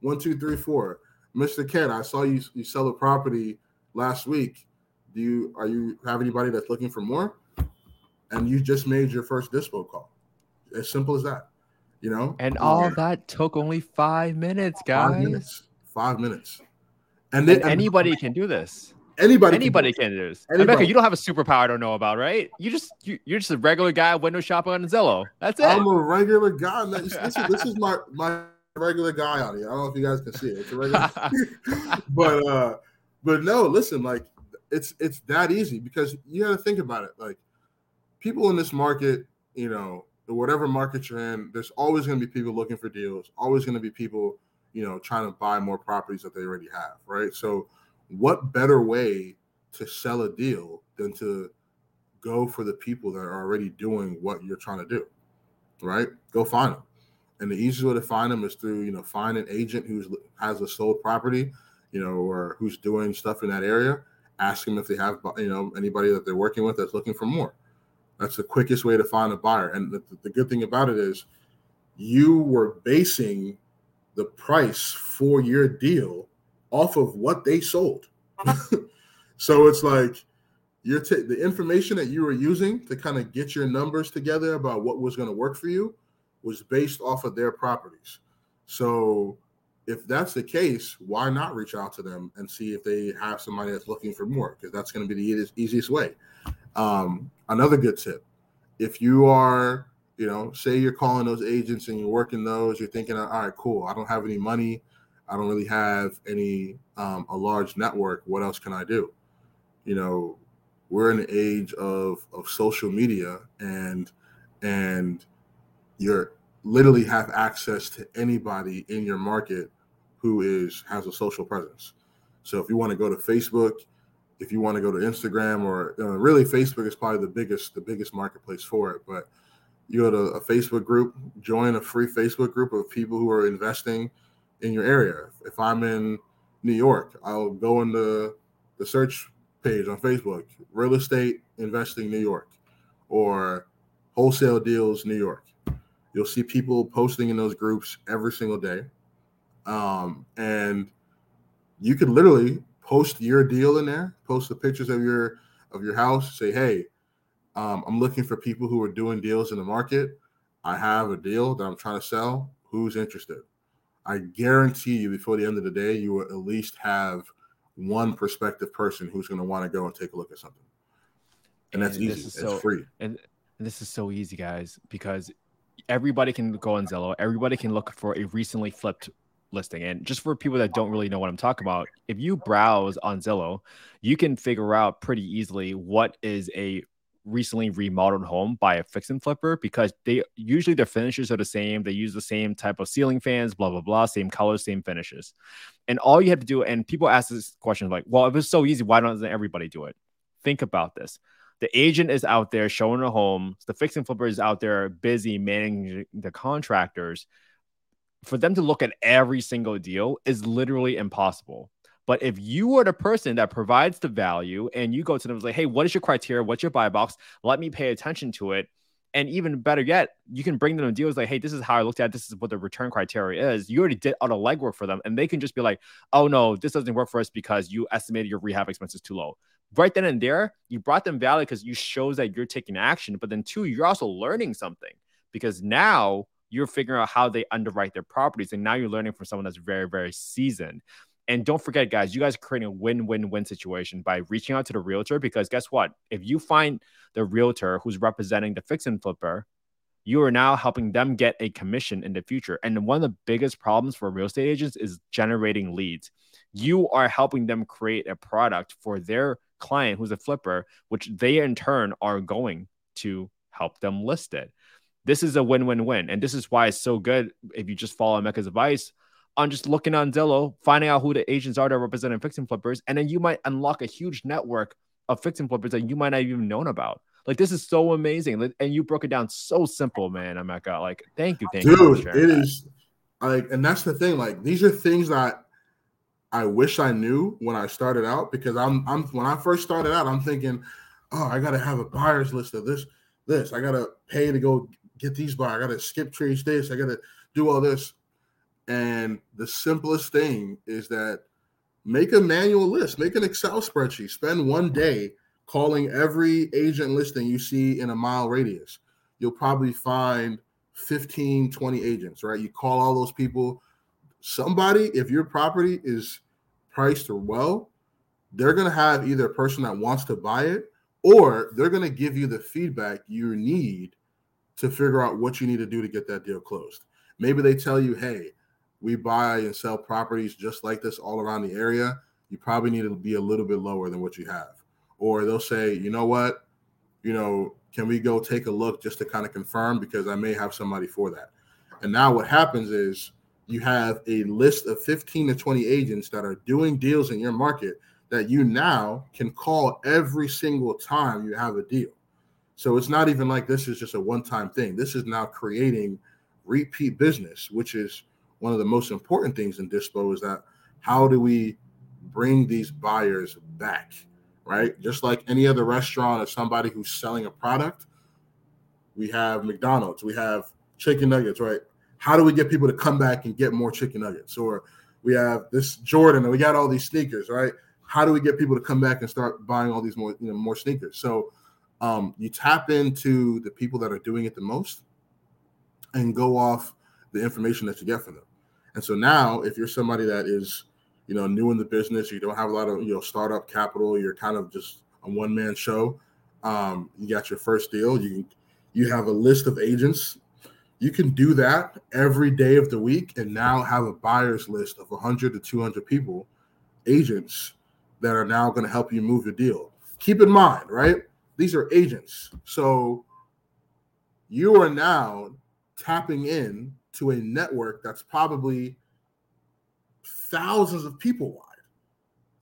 one, two, three, four. Mr. Ken, I saw you you sell a property last week. Do you are you have anybody that's looking for more? And you just made your first dispo call. As simple as that. You know?
And all that took only five minutes, guys.
Five minutes. Five minutes.
And, then, and anybody and, can do this.
Anybody,
anybody can do, can do this. Emeka, you don't have a superpower I don't know about, right? You just you, are just a regular guy window shopping on Zillow. That's it.
I'm a regular guy. This, this, is, this is my my regular guy on here. I don't know if you guys can see it. It's a regular, (laughs) (laughs) but uh, but no, listen, like it's it's that easy because you got to think about it. Like people in this market, you know, whatever market you're in, there's always going to be people looking for deals. Always going to be people, you know, trying to buy more properties that they already have, right? So, what better way to sell a deal than to go for the people that are already doing what you're trying to do, right? Go find them. And the easiest way to find them is through, you know, find an agent who's has a sold property, you know, or who's doing stuff in that area. Ask them if they have, you know, anybody that they're working with that's looking for more. That's the quickest way to find a buyer. And the, the good thing about it is, you were basing the price for your deal off of what they sold. (laughs) so it's like you're t- the information that you were using to kind of get your numbers together about what was going to work for you was based off of their properties. So if that's the case, why not reach out to them and see if they have somebody that's looking for more? Because that's going to be the easiest, easiest way. Um, another good tip: if you are, you know, say you're calling those agents and you're working those, you're thinking, all right, cool. I don't have any money. I don't really have any um, a large network. What else can I do? You know, we're in the age of of social media and and you're literally have access to anybody in your market who is has a social presence. So if you want to go to Facebook, if you want to go to Instagram, or uh, really Facebook is probably the biggest the biggest marketplace for it. But you go to a Facebook group, join a free Facebook group of people who are investing in your area. If I'm in New York, I'll go in the the search page on Facebook, real estate investing New York, or wholesale deals New York You'll see people posting in those groups every single day. Um, and you could literally post your deal in there, post the pictures of your of your house, say, hey, um, I'm looking for people who are doing deals in the market. I have a deal that I'm trying to sell. Who's interested? I guarantee you, before the end of the day, you will at least have one prospective person who's going to want to go and take a look at something. And, and that's easy. It's
so,
free.
And, and this is so easy, guys, because everybody can go on Zillow. Everybody can look for a recently flipped listing. And just for people that don't really know what I'm talking about, (laughs) if you browse on Zillow, you can figure out pretty easily what is a recently remodeled home by a fix and flipper because they usually their finishes are the same. They use the same type of ceiling fans, blah blah blah, same colors, same finishes. And all you have to do, and people ask this question like, well, if it's so easy, why doesn't everybody do it? Think about this the agent is out there showing a home. The fix and flipper is out there busy managing the contractors. For them to look at every single deal is literally impossible. But if you are the person that provides the value and you go to them and say, hey, what is your criteria? What's your buy box? Let me pay attention to it. And even better yet, you can bring them deals like, hey, this is how I looked at it. This is what the return criteria is. You already did all the legwork for them. And they can just be like, oh, no, this doesn't work for us because you estimated your rehab expenses too low right then and there, you brought them value because you shows that you're taking action. But then two, you're also learning something because now you're figuring out how they underwrite their properties, and now you're learning from someone that's very, very seasoned. And don't forget, guys, you guys are creating a win-win-win situation by reaching out to the realtor because guess what? If you find the realtor who's representing the fix and flipper, you are now helping them get a commission in the future. And one of the biggest problems for real estate agents is generating leads. You are helping them create a product for their client who's a flipper, which they in turn are going to help them list it. This is a win win win. And this is why it's so good if you just follow Emeka's advice on just looking on Zillow, finding out who the agents are that are representing fix and flippers. And then you might unlock a huge network of fix and flippers that you might not even known about. Like this is so amazing, and you broke it down so simple, man. Emeka, like thank you, thank
Dude,
you.
Dude, it that. is like, and that's the thing. Like these are things that I wish I knew when I started out because I'm I'm when I first started out, I'm thinking, oh, I gotta have a buyer's list of this, this. I gotta pay to go get these by. I gotta skip trace this. I gotta do all this. And the simplest thing is that make a manual list, make an Excel spreadsheet, spend one day calling every agent listing you see in a mile radius. You'll probably find 15, 20 agents, right? You call all those people. Somebody, if your property is priced or well, they're going to have either a person that wants to buy it or they're going to give you the feedback you need to figure out what you need to do to get that deal closed. Maybe they tell you, hey, we buy and sell properties just like this all around the area. You probably need to be a little bit lower than what you have. Or they'll say, you know what, you know, can we go take a look just to kind of confirm because I may have somebody for that. And now what happens is you have a list of 15 to 20 agents that are doing deals in your market that you now can call every single time you have a deal. So it's not even like this is just a one time thing. This is now creating repeat business, which is one of the most important things in Dispo is that how do we bring these buyers back, right? Just like any other restaurant or somebody who's selling a product, we have McDonald's, we have chicken nuggets, right? How do we get people to come back and get more chicken nuggets? Or we have this Jordan and we got all these sneakers, right? How do we get people to come back and start buying all these more, you know, more sneakers? So um, you tap into the people that are doing it the most and go off the information that you get from them. And so now, if you're somebody that is, you know, new in the business, you don't have a lot of, you know, startup capital, you're kind of just a one man show. Um, you got your first deal. You you have a list of agents. You can do that every day of the week, and now have a buyer's list of 100 to 200 people, agents that are now going to help you move your deal. Keep in mind, right? These are agents, so you are now tapping in to a network that's probably thousands of people wide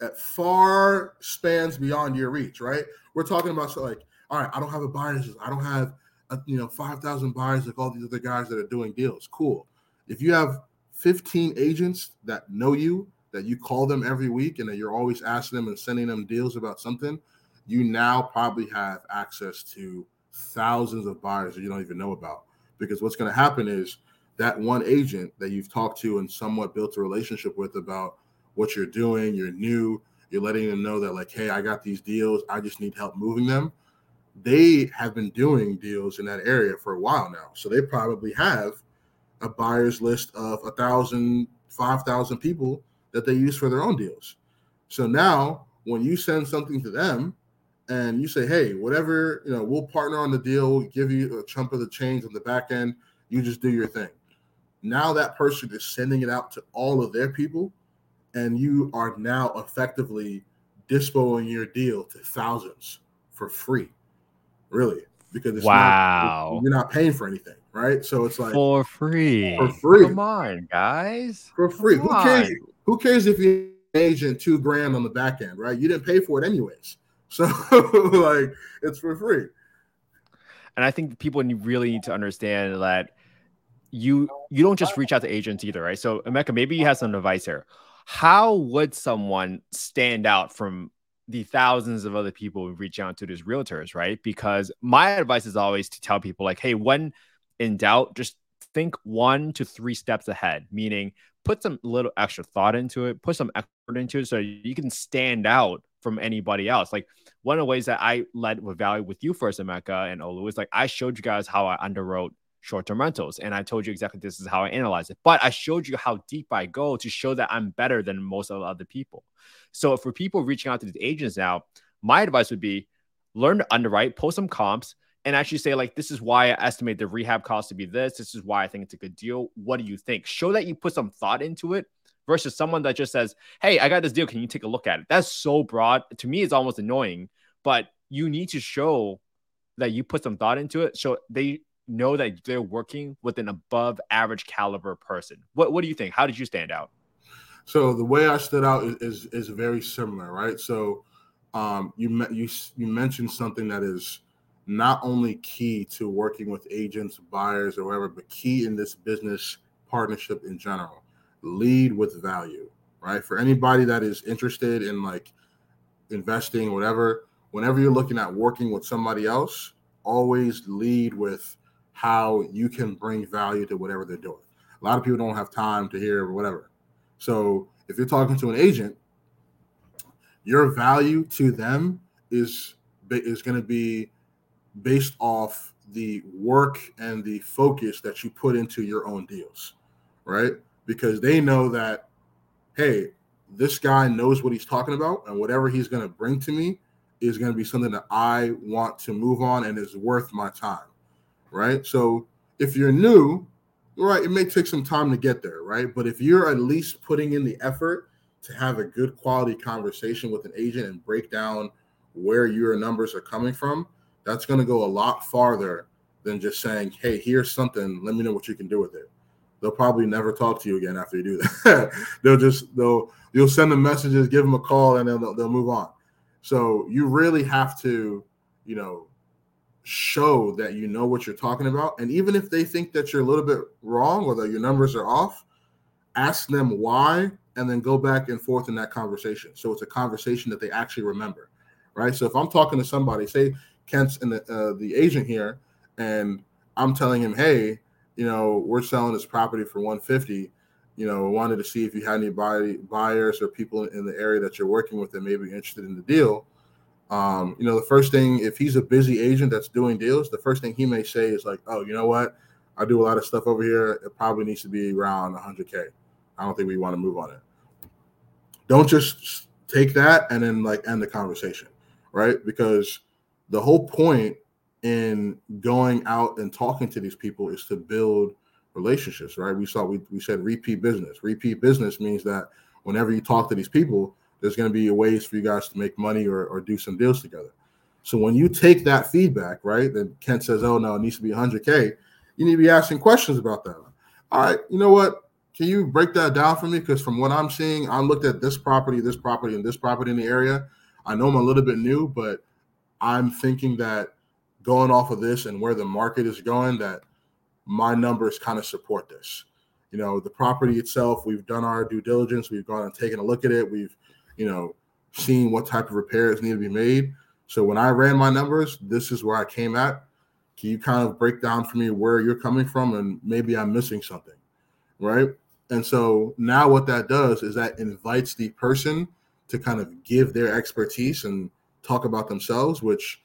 that far spans beyond your reach, right? We're talking about so like, all right, I don't have a buyer's list. I don't have a, you know 5,000 buyers like all these other guys that are doing deals. Cool. If you have 15 agents that know you, that you call them every week and that you're always asking them and sending them deals about something, you now probably have access to thousands of buyers that you don't even know about. Because what's going to happen is that one agent that you've talked to and somewhat built a relationship with about what you're doing, you're new, you're letting them know that, like, hey, I got these deals, I just need help moving them. They have been doing deals in that area for a while now. So they probably have a buyer's list of a thousand, five thousand people that they use for their own deals. So now when you send something to them and you say, hey, whatever, you know, we'll partner on the deal, we'll give you a chunk of the change on the back end, you just do your thing now that person is sending it out to all of their people, and you are now effectively dispoing your deal to thousands for free. Really, because it's
wow,
not, you're not paying for anything, right? So it's like
for free,
for free.
Come on, guys,
for free. Who cares? Who cares if you agent two grand on the back end, right? You didn't pay for it anyways, (laughs) so like it's for free.
And I think people really need to understand that you you don't just reach out to agents either, right? So Emeka, maybe you have some advice here. How would someone stand out from the thousands of other people who reach out to these realtors, right? Because my advice is always to tell people like, hey, when in doubt, just think one to three steps ahead, meaning put some little extra thought into it, put some effort into it so you can stand out from anybody else. Like one of the ways that I led with value with you first, Emeka and Olu, is like I showed you guys how I underwrote short-term rentals and i told you exactly this is how i analyze it. But i showed you how deep i go to show that i'm better than most of the other people. So for people reaching out to these agents now my advice would be learn to underwrite post some comps and actually say like this is why i estimate the rehab cost to be this. This is why i think it's a good deal. What do you think? Show that you put some thought into it versus someone that just says hey i got this deal can you take a look at it that's so broad to me it's almost annoying but you need to show that you put some thought into it so they know that they're working with an above average caliber person. What what do you think? How did you stand out?
So the way I stood out is is, is very similar, right? So um, you you you mentioned something that is not only key to working with agents, buyers, or whatever, but key in this business partnership in general. Lead with value, right? For anybody that is interested in like investing, whatever, whenever you're looking at working with somebody else, always lead with how you can bring value to whatever they're doing. A lot of people don't have time to hear whatever. So if you're talking to an agent, your value to them is is going to be based off the work and the focus that you put into your own deals, right? Because they know that, hey, this guy knows what he's talking about, and whatever he's going to bring to me is going to be something that I want to move on and is worth my time, right? So if you're new, right, it may take some time to get there, right? But if you're at least putting in the effort to have a good quality conversation with an agent and break down where your numbers are coming from, that's going to go a lot farther than just saying, "Hey, here's something. Let me know what you can do with it." They'll probably never talk to you again after you do that. (laughs) they'll just they'll you'll send them messages, give them a call, and then they'll, they'll move on. So you really have to, you know, show that you know what you're talking about. And even if they think that you're a little bit wrong or that your numbers are off, ask them why and then go back and forth in that conversation. So it's a conversation that they actually remember, right? So if I'm talking to somebody, say Kent's and the, uh, the agent here, and I'm telling him, hey, you know, we're selling this property for 150. You know, wanted to see if you had any buy, buyers or people in the area that you're working with that may be interested in the deal. Um, you know, the first thing, if he's a busy agent that's doing deals, the first thing he may say is like, oh, you know what? I do a lot of stuff over here. It probably needs to be around 100K. I don't think we want to move on it. Don't just take that and then like end the conversation, right? Because the whole point in going out and talking to these people is to build relationships, right? We saw we, we said repeat business. Repeat business means that whenever you talk to these people, there's going to be ways for you guys to make money or, or do some deals together. So when you take that feedback, right, then Kent says, oh no, it needs to be 100K, you need to be asking questions about that. All right, you know what? Can you break that down for me? Because from what I'm seeing, I looked at this property, this property, and this property in the area. I know I'm a little bit new, but I'm thinking that going off of this and where the market is going, that my numbers kind of support this. You know, the property itself, we've done our due diligence, we've gone and taken a look at it, we've you know, seen what type of repairs need to be made. So when I ran my numbers, this is where I came at. Can you kind of break down for me where you're coming from and maybe I'm missing something, right? And so now what that does is that invites the person to kind of give their expertise and talk about themselves, which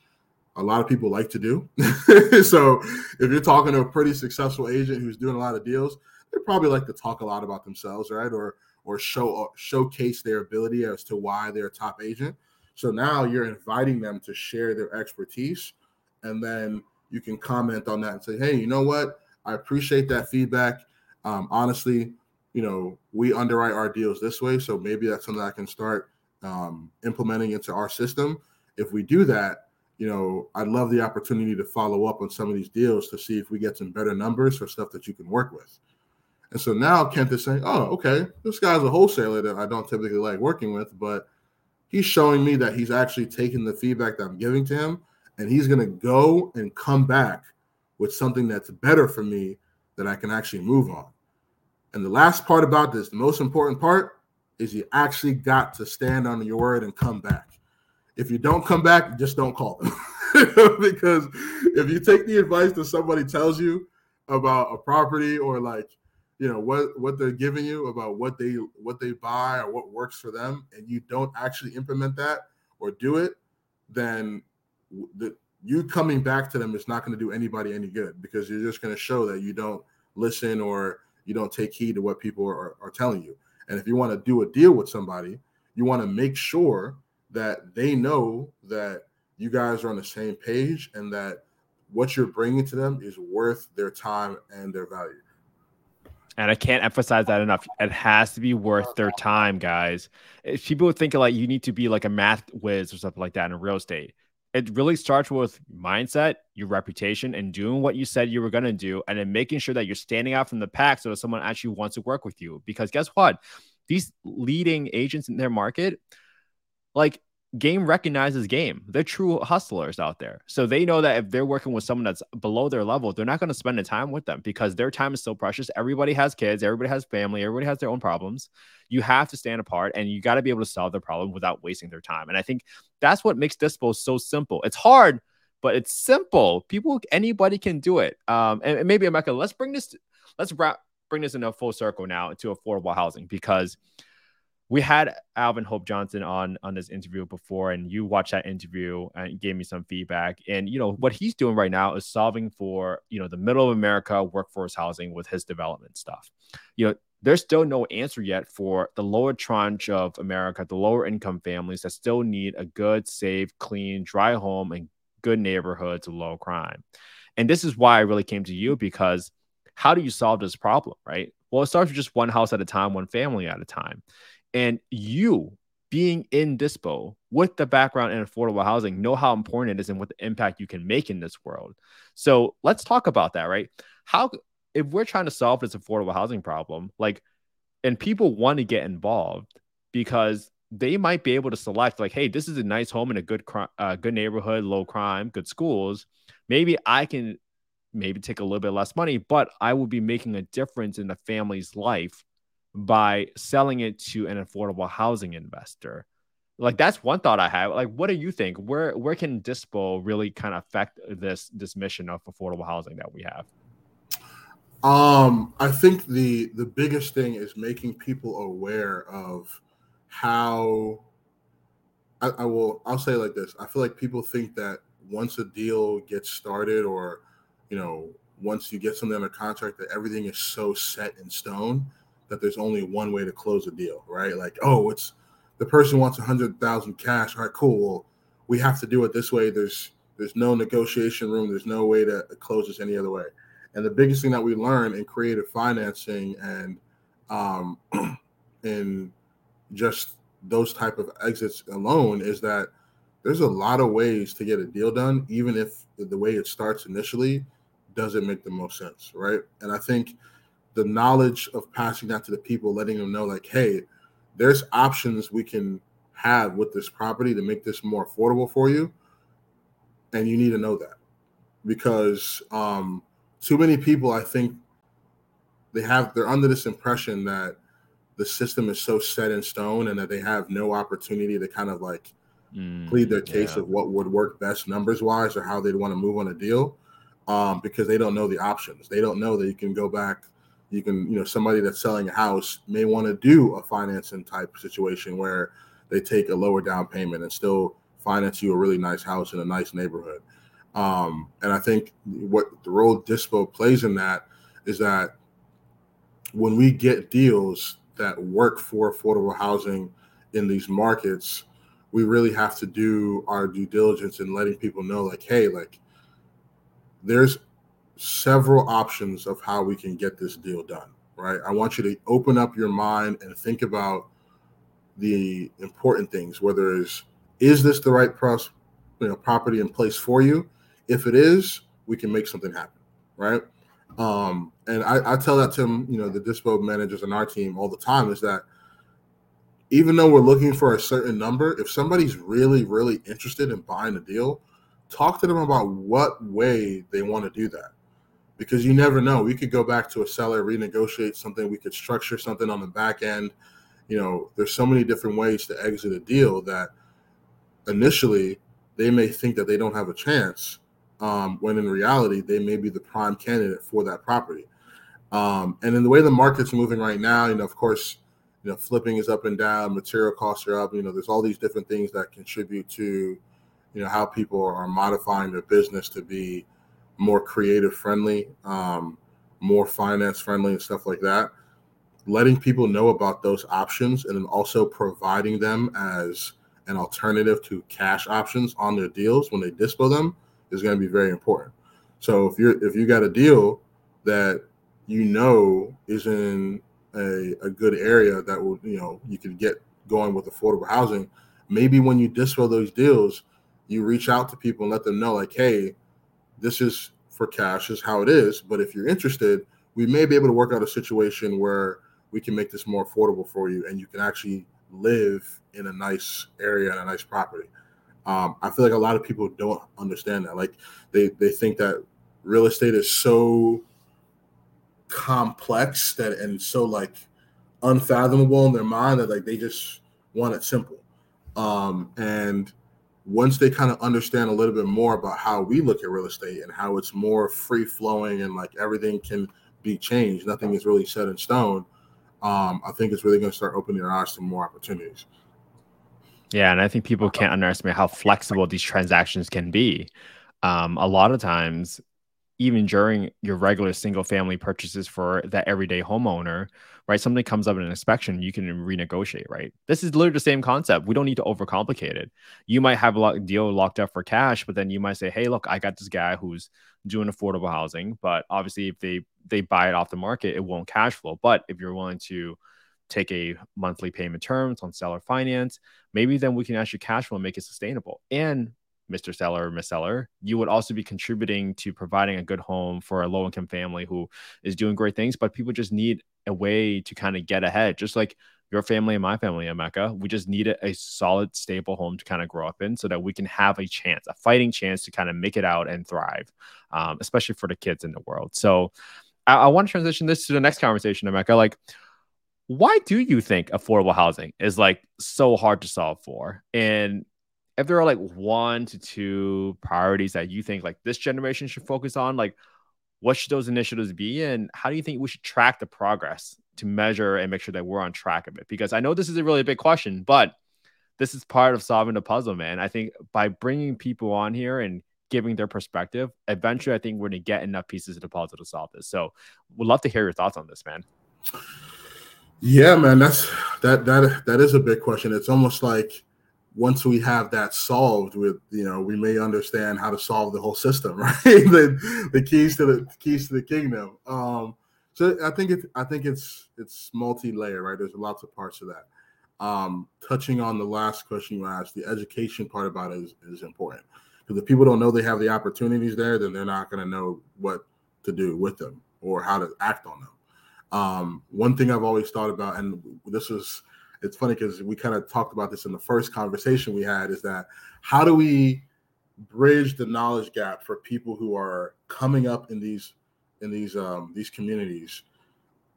a lot of people like to do. (laughs) so if you're talking to a pretty successful agent who's doing a lot of deals, they probably like to talk a lot about themselves, right? Or or show uh, showcase their ability as to why they're a top agent. So now you're inviting them to share their expertise, and then you can comment on that and say, "Hey, you know what? I appreciate that feedback. Um, honestly, you know, we underwrite our deals this way, so maybe that's something I can start um, implementing into our system. If we do that, you know, I'd love the opportunity to follow up on some of these deals to see if we get some better numbers for stuff that you can work with. And so now Kent is saying, oh, okay, this guy's a wholesaler that I don't typically like working with, but he's showing me that he's actually taking the feedback that I'm giving to him and he's going to go and come back with something that's better for me that I can actually move on. And the last part about this, the most important part, is you actually got to stand on your word and come back. If you don't come back, just don't call them. (laughs) because if you take the advice that somebody tells you about a property or like you know what what they're giving you about what they what they buy or what works for them and you don't actually implement that or do it then the you coming back to them is not going to do anybody any good because you're just going to show that you don't listen or you don't take heed to what people are, are telling you and if you want to do a deal with somebody you want to make sure that they know that you guys are on the same page and that what you're bringing to them is worth their time and their value
and I can't emphasize that enough. It has to be worth their time, guys. If people think like you need to be like a math whiz or something like that in real estate, it really starts with mindset, your reputation, and doing what you said you were going to do, and then making sure that you're standing out from the pack so that someone actually wants to work with you. Because guess what? These leading agents in their market, like game recognizes game. They're true hustlers out there. So they know that if they're working with someone that's below their level, they're not going to spend the time with them because their time is so precious. Everybody has kids, everybody has family, everybody has their own problems. You have to stand apart and you got to be able to solve their problem without wasting their time. And I think that's what makes Dispo so simple. It's hard, but it's simple. People, anybody can do it. Um, and, and maybe Emeka, let's bring this, let's wrap, bring this in a full circle now to affordable housing because we had Alvin Hope Johnson on on this interview before, and you watched that interview and gave me some feedback. And you know what he's doing right now is solving for you know the middle of America workforce housing with his development stuff. You know, there's still no answer yet for the lower tranche of America, the lower income families that still need a good, safe, clean, dry home and good neighborhoods with low crime. And this is why I really came to you because how do you solve this problem, right? Well, it starts with just one house at a time, one family at a time. And you being in Dispo with the background in affordable housing know how important it is and what the impact you can make in this world. So let's talk about that, right? How if we're trying to solve this affordable housing problem, like, and people want to get involved because they might be able to select, like, hey, this is a nice home in a good, uh, good neighborhood, low crime, good schools. Maybe I can maybe take a little bit less money, but I will be making a difference in the family's life by selling it to an affordable housing investor. Like that's one thought I have. Like, what do you think? Where where can Dispo really kind of affect this this mission of affordable housing that we have?
Um, I think the the biggest thing is making people aware of how I, I will I'll say like this. I feel like people think that once a deal gets started or you know, once you get something under contract that everything is so set in stone that there's only one way to close a deal, right? Like, oh, it's the person wants a hundred thousand cash. All right, cool. Well, we have to do it this way. There's there's no negotiation room. There's no way to close this any other way. And the biggest thing that we learn in creative financing and um, (clears throat) in just those type of exits alone is that there's a lot of ways to get a deal done, even if the way it starts initially doesn't make the most sense, right? And I think the knowledge of passing that to the people, letting them know, like, hey, there's options we can have with this property to make this more affordable for you. And you need to know that because um, too many people, I think, they have they're under this impression that the system is so set in stone and that they have no opportunity to kind of like mm, plead their case yeah. of what would work best numbers wise or how they'd want to move on a deal um, because they don't know the options. They don't know that you can go back. You can, you know, somebody that's selling a house may want to do a financing type situation where they take a lower down payment and still finance you a really nice house in a nice neighborhood. Um, and I think what the role Dispo plays in that is that when we get deals that work for affordable housing in these markets, we really have to do our due diligence in letting people know, like, hey, like there's several options of how we can get this deal done, right? I want you to open up your mind and think about the important things, whether it's is this the right pros, you know, property in place for you? If it is, we can make something happen, right? Um, and I, I tell that to you know, the dispo managers on our team all the time is that even though we're looking for a certain number, if somebody's really, really interested in buying a deal, talk to them about what way they want to do that because you never know. We could go back to a seller renegotiate something. We could structure something on the back end. You know there's so many different ways to exit a deal that initially they may think that they don't have a chance um, when in reality they may be the prime candidate for that property. Um, and in the way the market's moving right now you know of course you know flipping is up and down material costs are up you know there's all these different things that contribute to you know how people are modifying their business to be more creative friendly um, more finance friendly and stuff like that. Letting people know about those options and then also providing them as an alternative to cash options on their deals when they dispo them is going to be very important. So if you're if you got a deal that you know is in a, a good area that will you know you could get going with affordable housing maybe when you dispo those deals you reach out to people and let them know, like, hey, this is for cash, is how it is. But if you're interested, we may be able to work out a situation where we can make this more affordable for you and you can actually live in a nice area and a nice property. Um, I feel like a lot of people don't understand that. Like they they think that real estate is so complex that and so like unfathomable in their mind that like they just want it simple. Um, and once they kind of understand a little bit more about how we look at real estate and how it's more free flowing and like everything can be changed, nothing is really set in stone. Um, I think it's really going to start opening their eyes to more opportunities.
Yeah, and I think people can't underestimate how flexible these transactions can be. Um, a lot of times, even during your regular single family purchases for that everyday homeowner, right? Something comes up in an inspection, you can renegotiate, right? This is literally the same concept. We don't need to overcomplicate it. You might have a lot, deal locked up for cash, but then you might say, "Hey, look, I got this guy who's doing affordable housing, but obviously, if they they buy it off the market, it won't cash flow. But if you're willing to take a monthly payment terms on seller finance, maybe then we can actually cash flow and make it sustainable. And Mr. Seller or Miss Seller, you would also be contributing to providing a good home for a low income family who is doing great things, but people just need a way to kind of get ahead. Just like your family and my family in Emeka, we just need a, solid, stable home to kind of grow up in so that we can have a chance, a fighting chance to kind of make it out and thrive, um, especially for the kids in the world. So I, I want to transition this to the next conversation, Emeka. Like, why do you think affordable housing is like so hard to solve for? And if there are like one to two priorities that you think like this generation should focus on, like what should those initiatives be? And how do you think we should track the progress to measure and make sure that we're on track of it? Because I know this is a really big question, but this is part of solving the puzzle, man. I think by bringing people on here and giving their perspective, eventually I think we're going to get enough pieces of the puzzle to solve this. So we'd love to hear your thoughts on this, man.
Yeah, man, that's that that that is a big question. It's almost like once we have that solved with you know we may understand how to solve the whole system (laughs) right? The, the keys to the keys to the kingdom. Um so i think it i think it's it's multi-layer right? There's lots of parts of that. Um touching on the last question you asked the education part about it is, is important. Because if people don't know they have the opportunities there then they're not going to know what to do with them or how to act on them. Um one thing i've always thought about and this is it's funny because we kind of talked about this in the first conversation we had is that how do we bridge the knowledge gap for people who are coming up in these in these um, these communities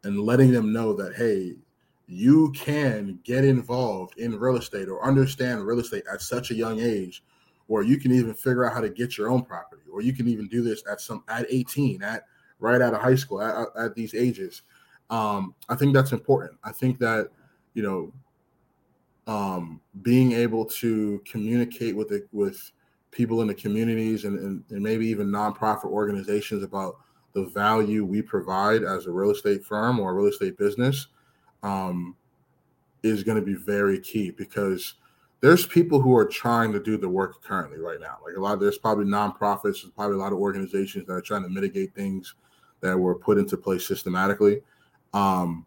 and letting them know that hey you can get involved in real estate or understand real estate at such a young age or you can even figure out how to get your own property or you can even do this at some at 18 at right out of high school at, at these ages. Um, i think that's important. I think that you know, um, being able to communicate with the, with people in the communities and, and, and maybe even nonprofit organizations about the value we provide as a real estate firm or a real estate business um, is going to be very key because there's people who are trying to do the work currently right now. Like a lot, of, there's probably nonprofits, there's probably a lot of organizations that are trying to mitigate things that were put into place systematically. Um,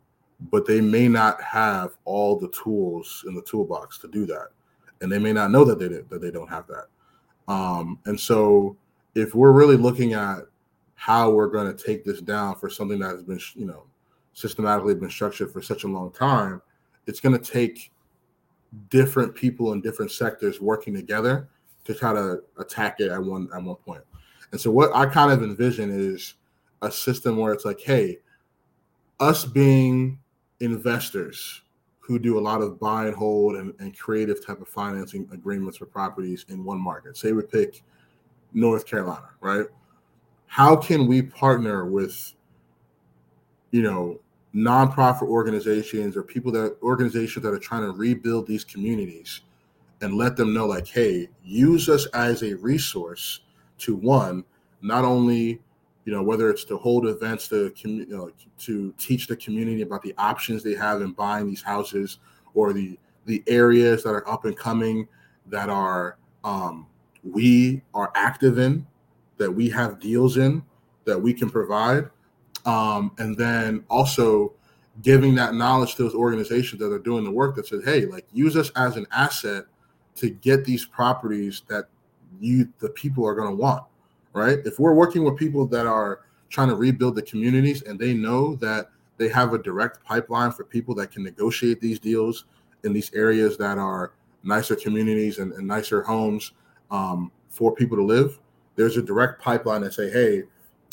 but they may not have all the tools in the toolbox to do that, and they may not know that they that they don't have that. Um, and so, if we're really looking at how we're going to take this down for something that has been, you know, systematically been structured for such a long time, it's going to take different people in different sectors working together to try to attack it at one at one point. And so, what I kind of envision is a system where it's like, hey, us being investors who do a lot of buy and hold and, and creative type of financing agreements for properties in one market. Say we pick North Carolina, right? How can we partner with, you know, nonprofit organizations or people that organizations that are trying to rebuild these communities and let them know, like, hey, use us as a resource to one, not only you know, whether it's to hold events to you know, to teach the community about the options they have in buying these houses or the the areas that are up and coming that are um, we are active in, that we have deals in, that we can provide, um, and then also giving that knowledge to those organizations that are doing the work that said, hey, like use us as an asset to get these properties that you the people are going to want right? If we're working with people that are trying to rebuild the communities and they know that they have a direct pipeline for people that can negotiate these deals in these areas that are nicer communities and, and nicer homes um, for people to live, there's a direct pipeline that say, hey,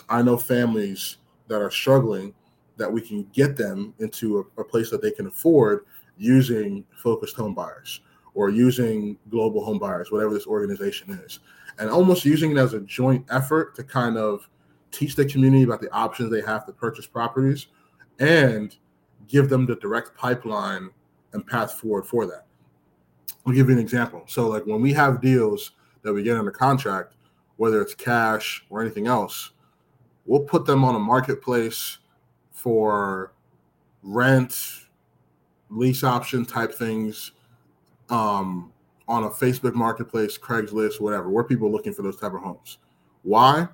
I know families that are struggling that we can get them into a, a place that they can afford using focused home buyers or using global home buyers, whatever this organization is, and almost using it as a joint effort to kind of teach the community about the options they have to purchase properties and give them the direct pipeline and path forward for that. I'll give you an example. So, like when we have deals that we get under contract, whether it's cash or anything else, we'll put them on a marketplace for rent, lease option type things um, on a Facebook marketplace, Craigslist, whatever, where people are looking for those type of homes. Why?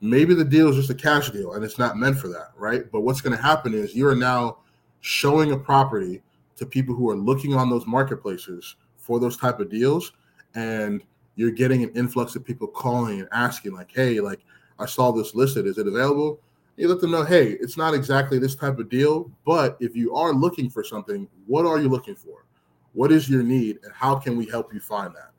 Maybe the deal is just a cash deal and it's not meant for that, right? But what's going to happen is you are now showing a property to people who are looking on those marketplaces for those type of deals and you're getting an influx of people calling and asking like hey like i saw this listed is it available you let them know hey it's not exactly this type of deal but if you are looking for something what are you looking for what is your need and how can we help you find that?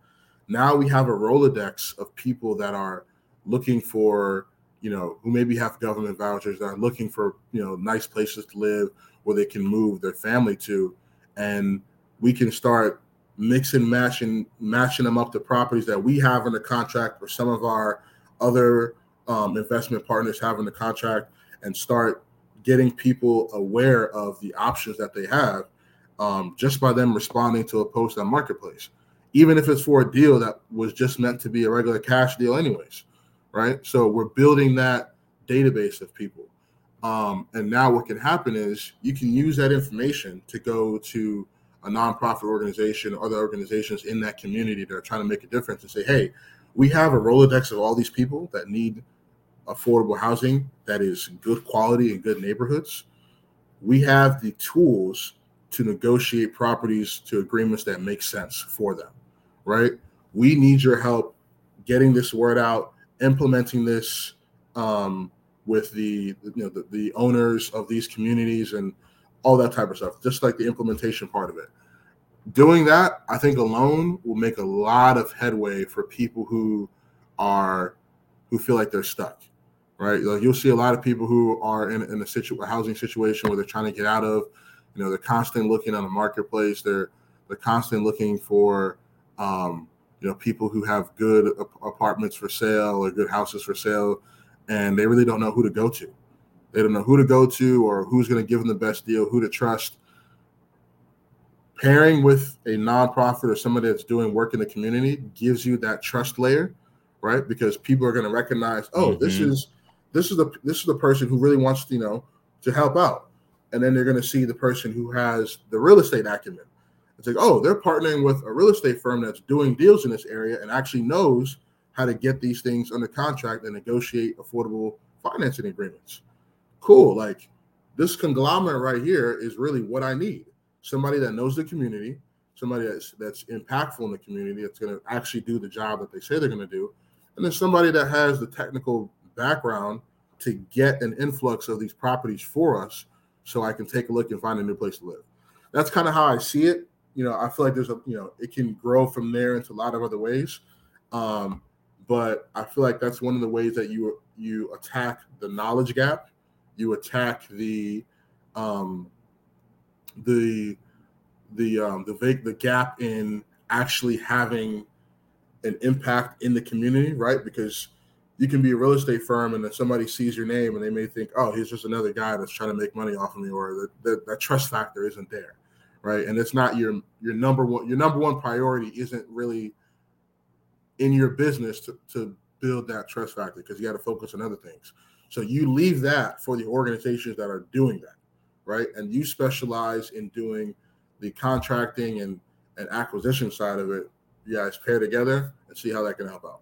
Now we have a rolodex of people that are looking for you know who maybe have government vouchers that are looking for you know nice places to live where they can move their family to. And we can start mixing matching matching them up to properties that we have in the contract or some of our other um, investment partners have in the contract and start getting people aware of the options that they have um, just by them responding to a post on marketplace even if it's for a deal that was just meant to be a regular cash deal anyways right so we're building that database of people um, and now what can happen is you can use that information to go to a nonprofit organization or other organizations in that community that are trying to make a difference and say, hey, we have a Rolodex of all these people that need affordable housing that is good quality in good neighborhoods. We have the tools to negotiate properties to agreements that make sense for them, right? We need your help getting this word out, implementing this, um, with the you know the, the owners of these communities and all that type of stuff, just like the implementation part of it. Doing that, I think alone will make a lot of headway for people who are who feel like they're stuck. Right, like you'll see a lot of people who are in, in a, situ- a housing situation where they're trying to get out of. You know, they're constantly looking on the marketplace. They're they're constantly looking for um, you know people who have good apartments for sale or good houses for sale and they really don't know who to go to. They don't know who to go to or who's going to give them the best deal, who to trust. Pairing with a nonprofit or somebody that's doing work in the community gives you that trust layer, right? Because people are going to recognize, oh, mm-hmm. this is this is the this is the person who really wants to, you know to help out, and then they're going to see the person who has the real estate acumen. It's like, oh, they're partnering with a real estate firm that's doing deals in this area and actually knows how to get these things under contract and negotiate affordable financing agreements. Cool. Like this conglomerate right here is really what I need. Somebody that knows the community, somebody that's that's impactful in the community, that's going to actually do the job that they say they're going to do, and then somebody that has the technical background to get an influx of these properties for us, so I can take a look and find a new place to live. That's kind of how I see it. You know, I feel like there's a you know it can grow from there into a lot of other ways. Um, but I feel like that's one of the ways that you you attack the knowledge gap, you attack the um, the the um, the vague the gap in actually having an impact in the community, right? Because you can be a real estate firm and then somebody sees your name and they may think, oh, he's just another guy that's trying to make money off of me, or that that trust factor isn't there, right? And it's not your your number one your number one priority isn't really in your business to, to build that trust factor because you got to focus on other things. So you leave that for the organizations that are doing that, right? And you specialize in doing the contracting and, and acquisition side of it. You guys pair together and see how that can help out.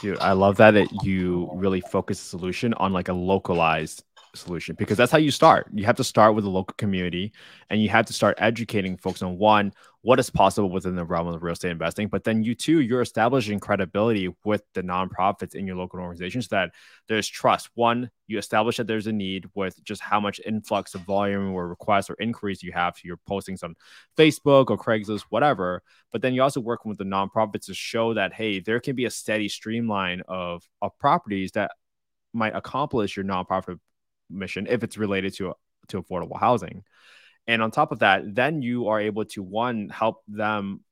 Dude, I love that it, you really focus the solution on like a localized solution because that's how you start. You have to start with the local community and you have to start educating folks on one, what is possible within the realm of real estate investing. But then you too, you're establishing credibility with the nonprofits in your local organizations that there's trust. One, you establish that there's a need with just how much influx of volume or requests or inquiries you have to your postings on Facebook or Craigslist, whatever. But then you also work with the nonprofits to show that, hey, there can be a steady streamline of, of properties that might accomplish your nonprofit mission if it's related to to affordable housing. And on top of that, then you are able to one help them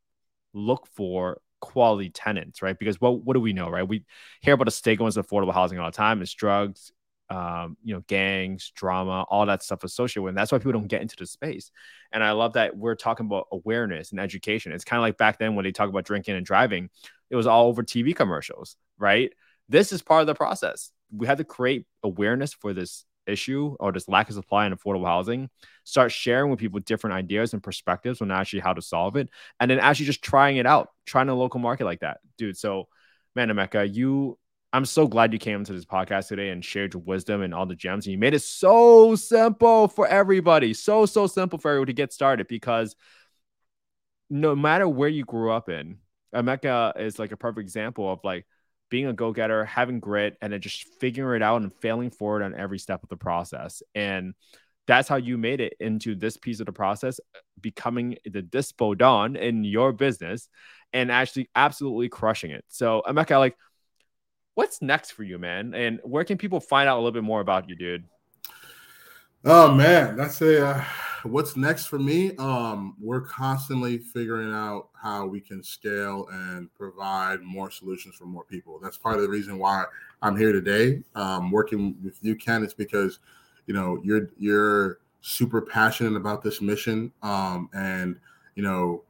look for quality tenants, right? Because what what do we know, right? We hear about the stigmas of affordable housing all the time. It's drugs, um, you know, gangs, drama, all that stuff associated with. And that's why people don't get into the space. And I love that we're talking about awareness and education. It's kind of like back then when they talk about drinking and driving, it was all over TV commercials, right? This is part of the process. We had to create awareness for this issue or this lack of supply in affordable housing, start sharing with people different ideas and perspectives on actually how to solve it, and then actually just trying it out, trying a local market like that, dude. So, man, Emeka, you, I'm so glad you came to this podcast today and shared your wisdom and all the gems. And you made it so simple for everybody, so so simple for everyone to get started because no matter where you grew up in, Emeka is like a perfect example of like being a go getter, having grit, and then just figuring it out and failing forward on every step of the process. And that's how you made it into this piece of the process, becoming the dispo don in your business and actually absolutely crushing it. So, Emeka, like, what's next for you, man? And where can people find out a little bit more about you, dude?
Oh man, that's a uh, what's next for me. Um, we're constantly figuring out how we can scale and provide more solutions for more people. That's part of the reason why I'm here today, um, working with you, Kent. It's because you know you're you're super passionate about this mission, um, and you know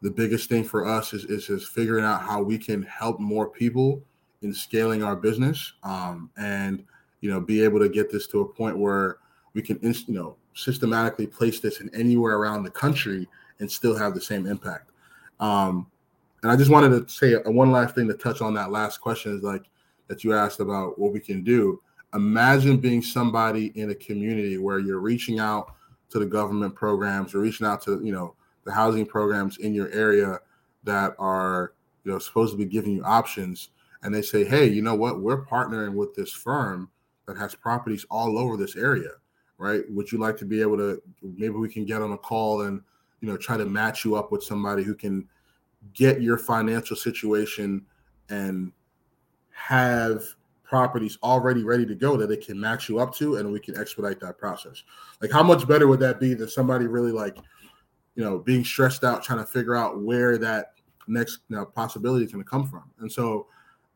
the biggest thing for us is is figuring out how we can help more people in scaling our business, um, and you know be able to get this to a point where we can you know systematically place this in anywhere around the country and still have the same impact. Um, and I just wanted to say one last thing to touch on that last question is like that you asked about what we can do. Imagine being somebody in a community where you're reaching out to the government programs, or reaching out to you know the housing programs in your area that are you know supposed to be giving you options, and they say, hey, you know what, we're partnering with this firm that has properties all over this area right? Would you like to be able to maybe we can get on a call and you know try to match you up with somebody who can get your financial situation and have properties already ready to go that they can match you up to and we can expedite that process. Like how much better would that be than somebody really like you know being stressed out trying to figure out where that next you know, possibility is going to come from. And so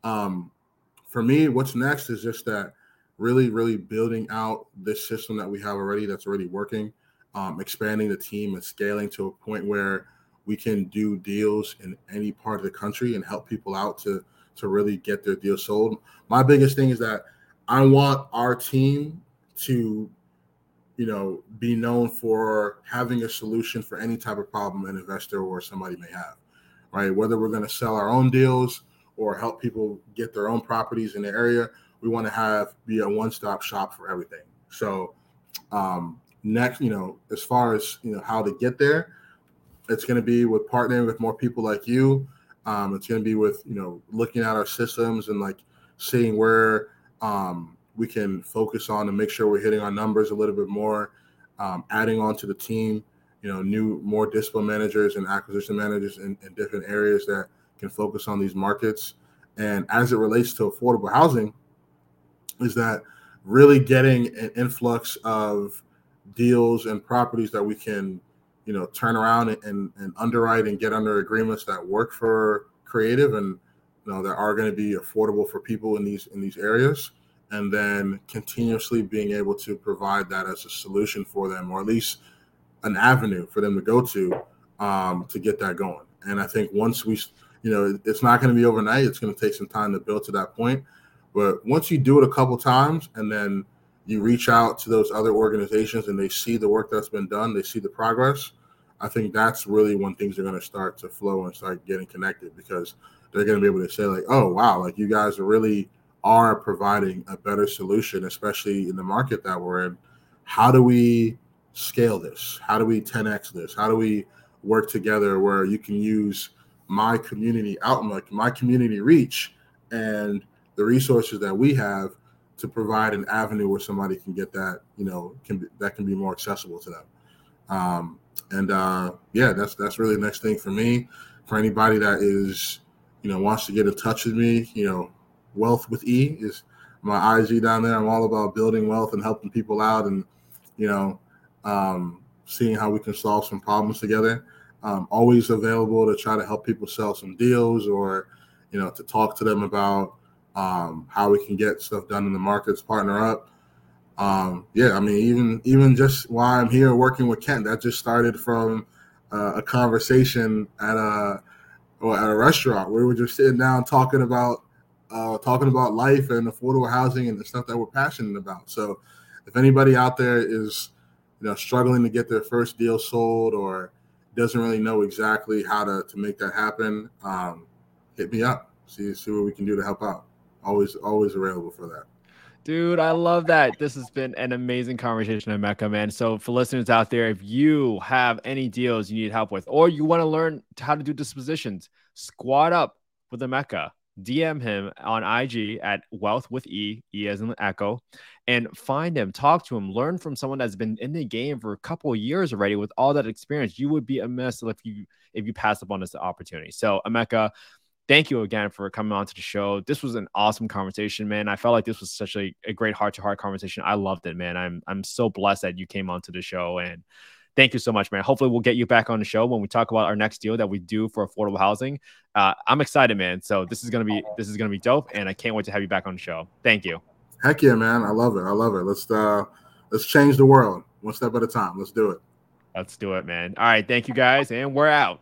um for me what's next is just that really, really building out this system that we have already that's already working, um, expanding the team and scaling to a point where we can do deals in any part of the country and help people out to to really get their deal sold. My biggest thing is that I want our team to you know be known for having a solution for any type of problem an investor or somebody may have right whether we're going to sell our own deals or help people get their own properties in the area we want to have be a one-stop shop for everything. So um, next, you know, as far as you know how to get there, it's going to be with partnering with more people like you. Um, it's going to be with you know looking at our systems and like seeing where um, we can focus on and make sure we're hitting our numbers a little bit more. Um, adding on to the team, you know, new more discipline managers and acquisition managers in, in different areas that can focus on these markets. And as it relates to affordable housing, is that really getting an influx of deals and properties that we can you know turn around and, and, underwrite and get under agreements that work for creative and you know that are going to be affordable for people in these in these areas and then continuously being able to provide that as a solution for them or at least an avenue for them to go to um, to get that going. And i think once we you know it's not going to be overnight. It's going to take some time to build to that point but once you do it a couple times and then you reach out to those other organizations and they see the work that's been done, they see the progress, I think that's really when things are going to start to flow and start getting connected because they're going to be able to say like, "Oh, wow, like you guys really are providing a better solution, especially in the market that we're in. How do we scale this? How do we 10x this? How do we work together where you can use my community outlook, my community reach, and the resources that we have to provide an avenue where somebody can get that, you know, can be, that can be more accessible to them. Um, and uh, yeah, that's that's really the next thing for me. For anybody that is, you know, wants to get in touch with me, you know, Wealth with E is my IG down there. I'm all about building wealth and helping people out, and you know, um, seeing how we can solve some problems together. Um, always available to try to help people sell some deals or, you know, to talk to them about um, how we can get stuff done in the markets, partner up. Um, yeah, I mean, even even just while I'm here working with Kent, that just started from uh, a conversation at a or at a restaurant where we were just sitting down talking about uh, talking about life and affordable housing and the stuff that we're passionate about. So, if anybody out there is you know struggling to get their first deal sold or doesn't really know exactly how to, to make that happen, um, hit me up. See see what we can do to help out. Always always available for that.
Dude, I love that. This has been an amazing conversation, Emeka, man. So, for listeners out there, if you have any deals you need help with, or you want to learn how to do dispositions, squad up with Emeka. DM him on IG at Wealth with E, E as in Echo, and find him, talk to him, learn from someone that's been in the game for a couple years already with all that experience. You would be amiss if you if you pass up on this opportunity. So, Emeka, thank you again for coming on to the show. This was an awesome conversation, man. I felt like this was such a, a great heart to heart conversation. I loved it, man. I'm I'm so blessed that you came onto the show and thank you so much, man. Hopefully, we'll get you back on the show when we talk about our next deal that we do for affordable housing. Uh, I'm excited, man. So this is gonna be this is gonna be dope, and I can't wait to have you back on the show. Thank you.
Heck yeah, man. I love it. I love it. Let's uh let's change the world one step at a time. Let's do it.
Let's do it, man. All right, thank you guys, and we're out.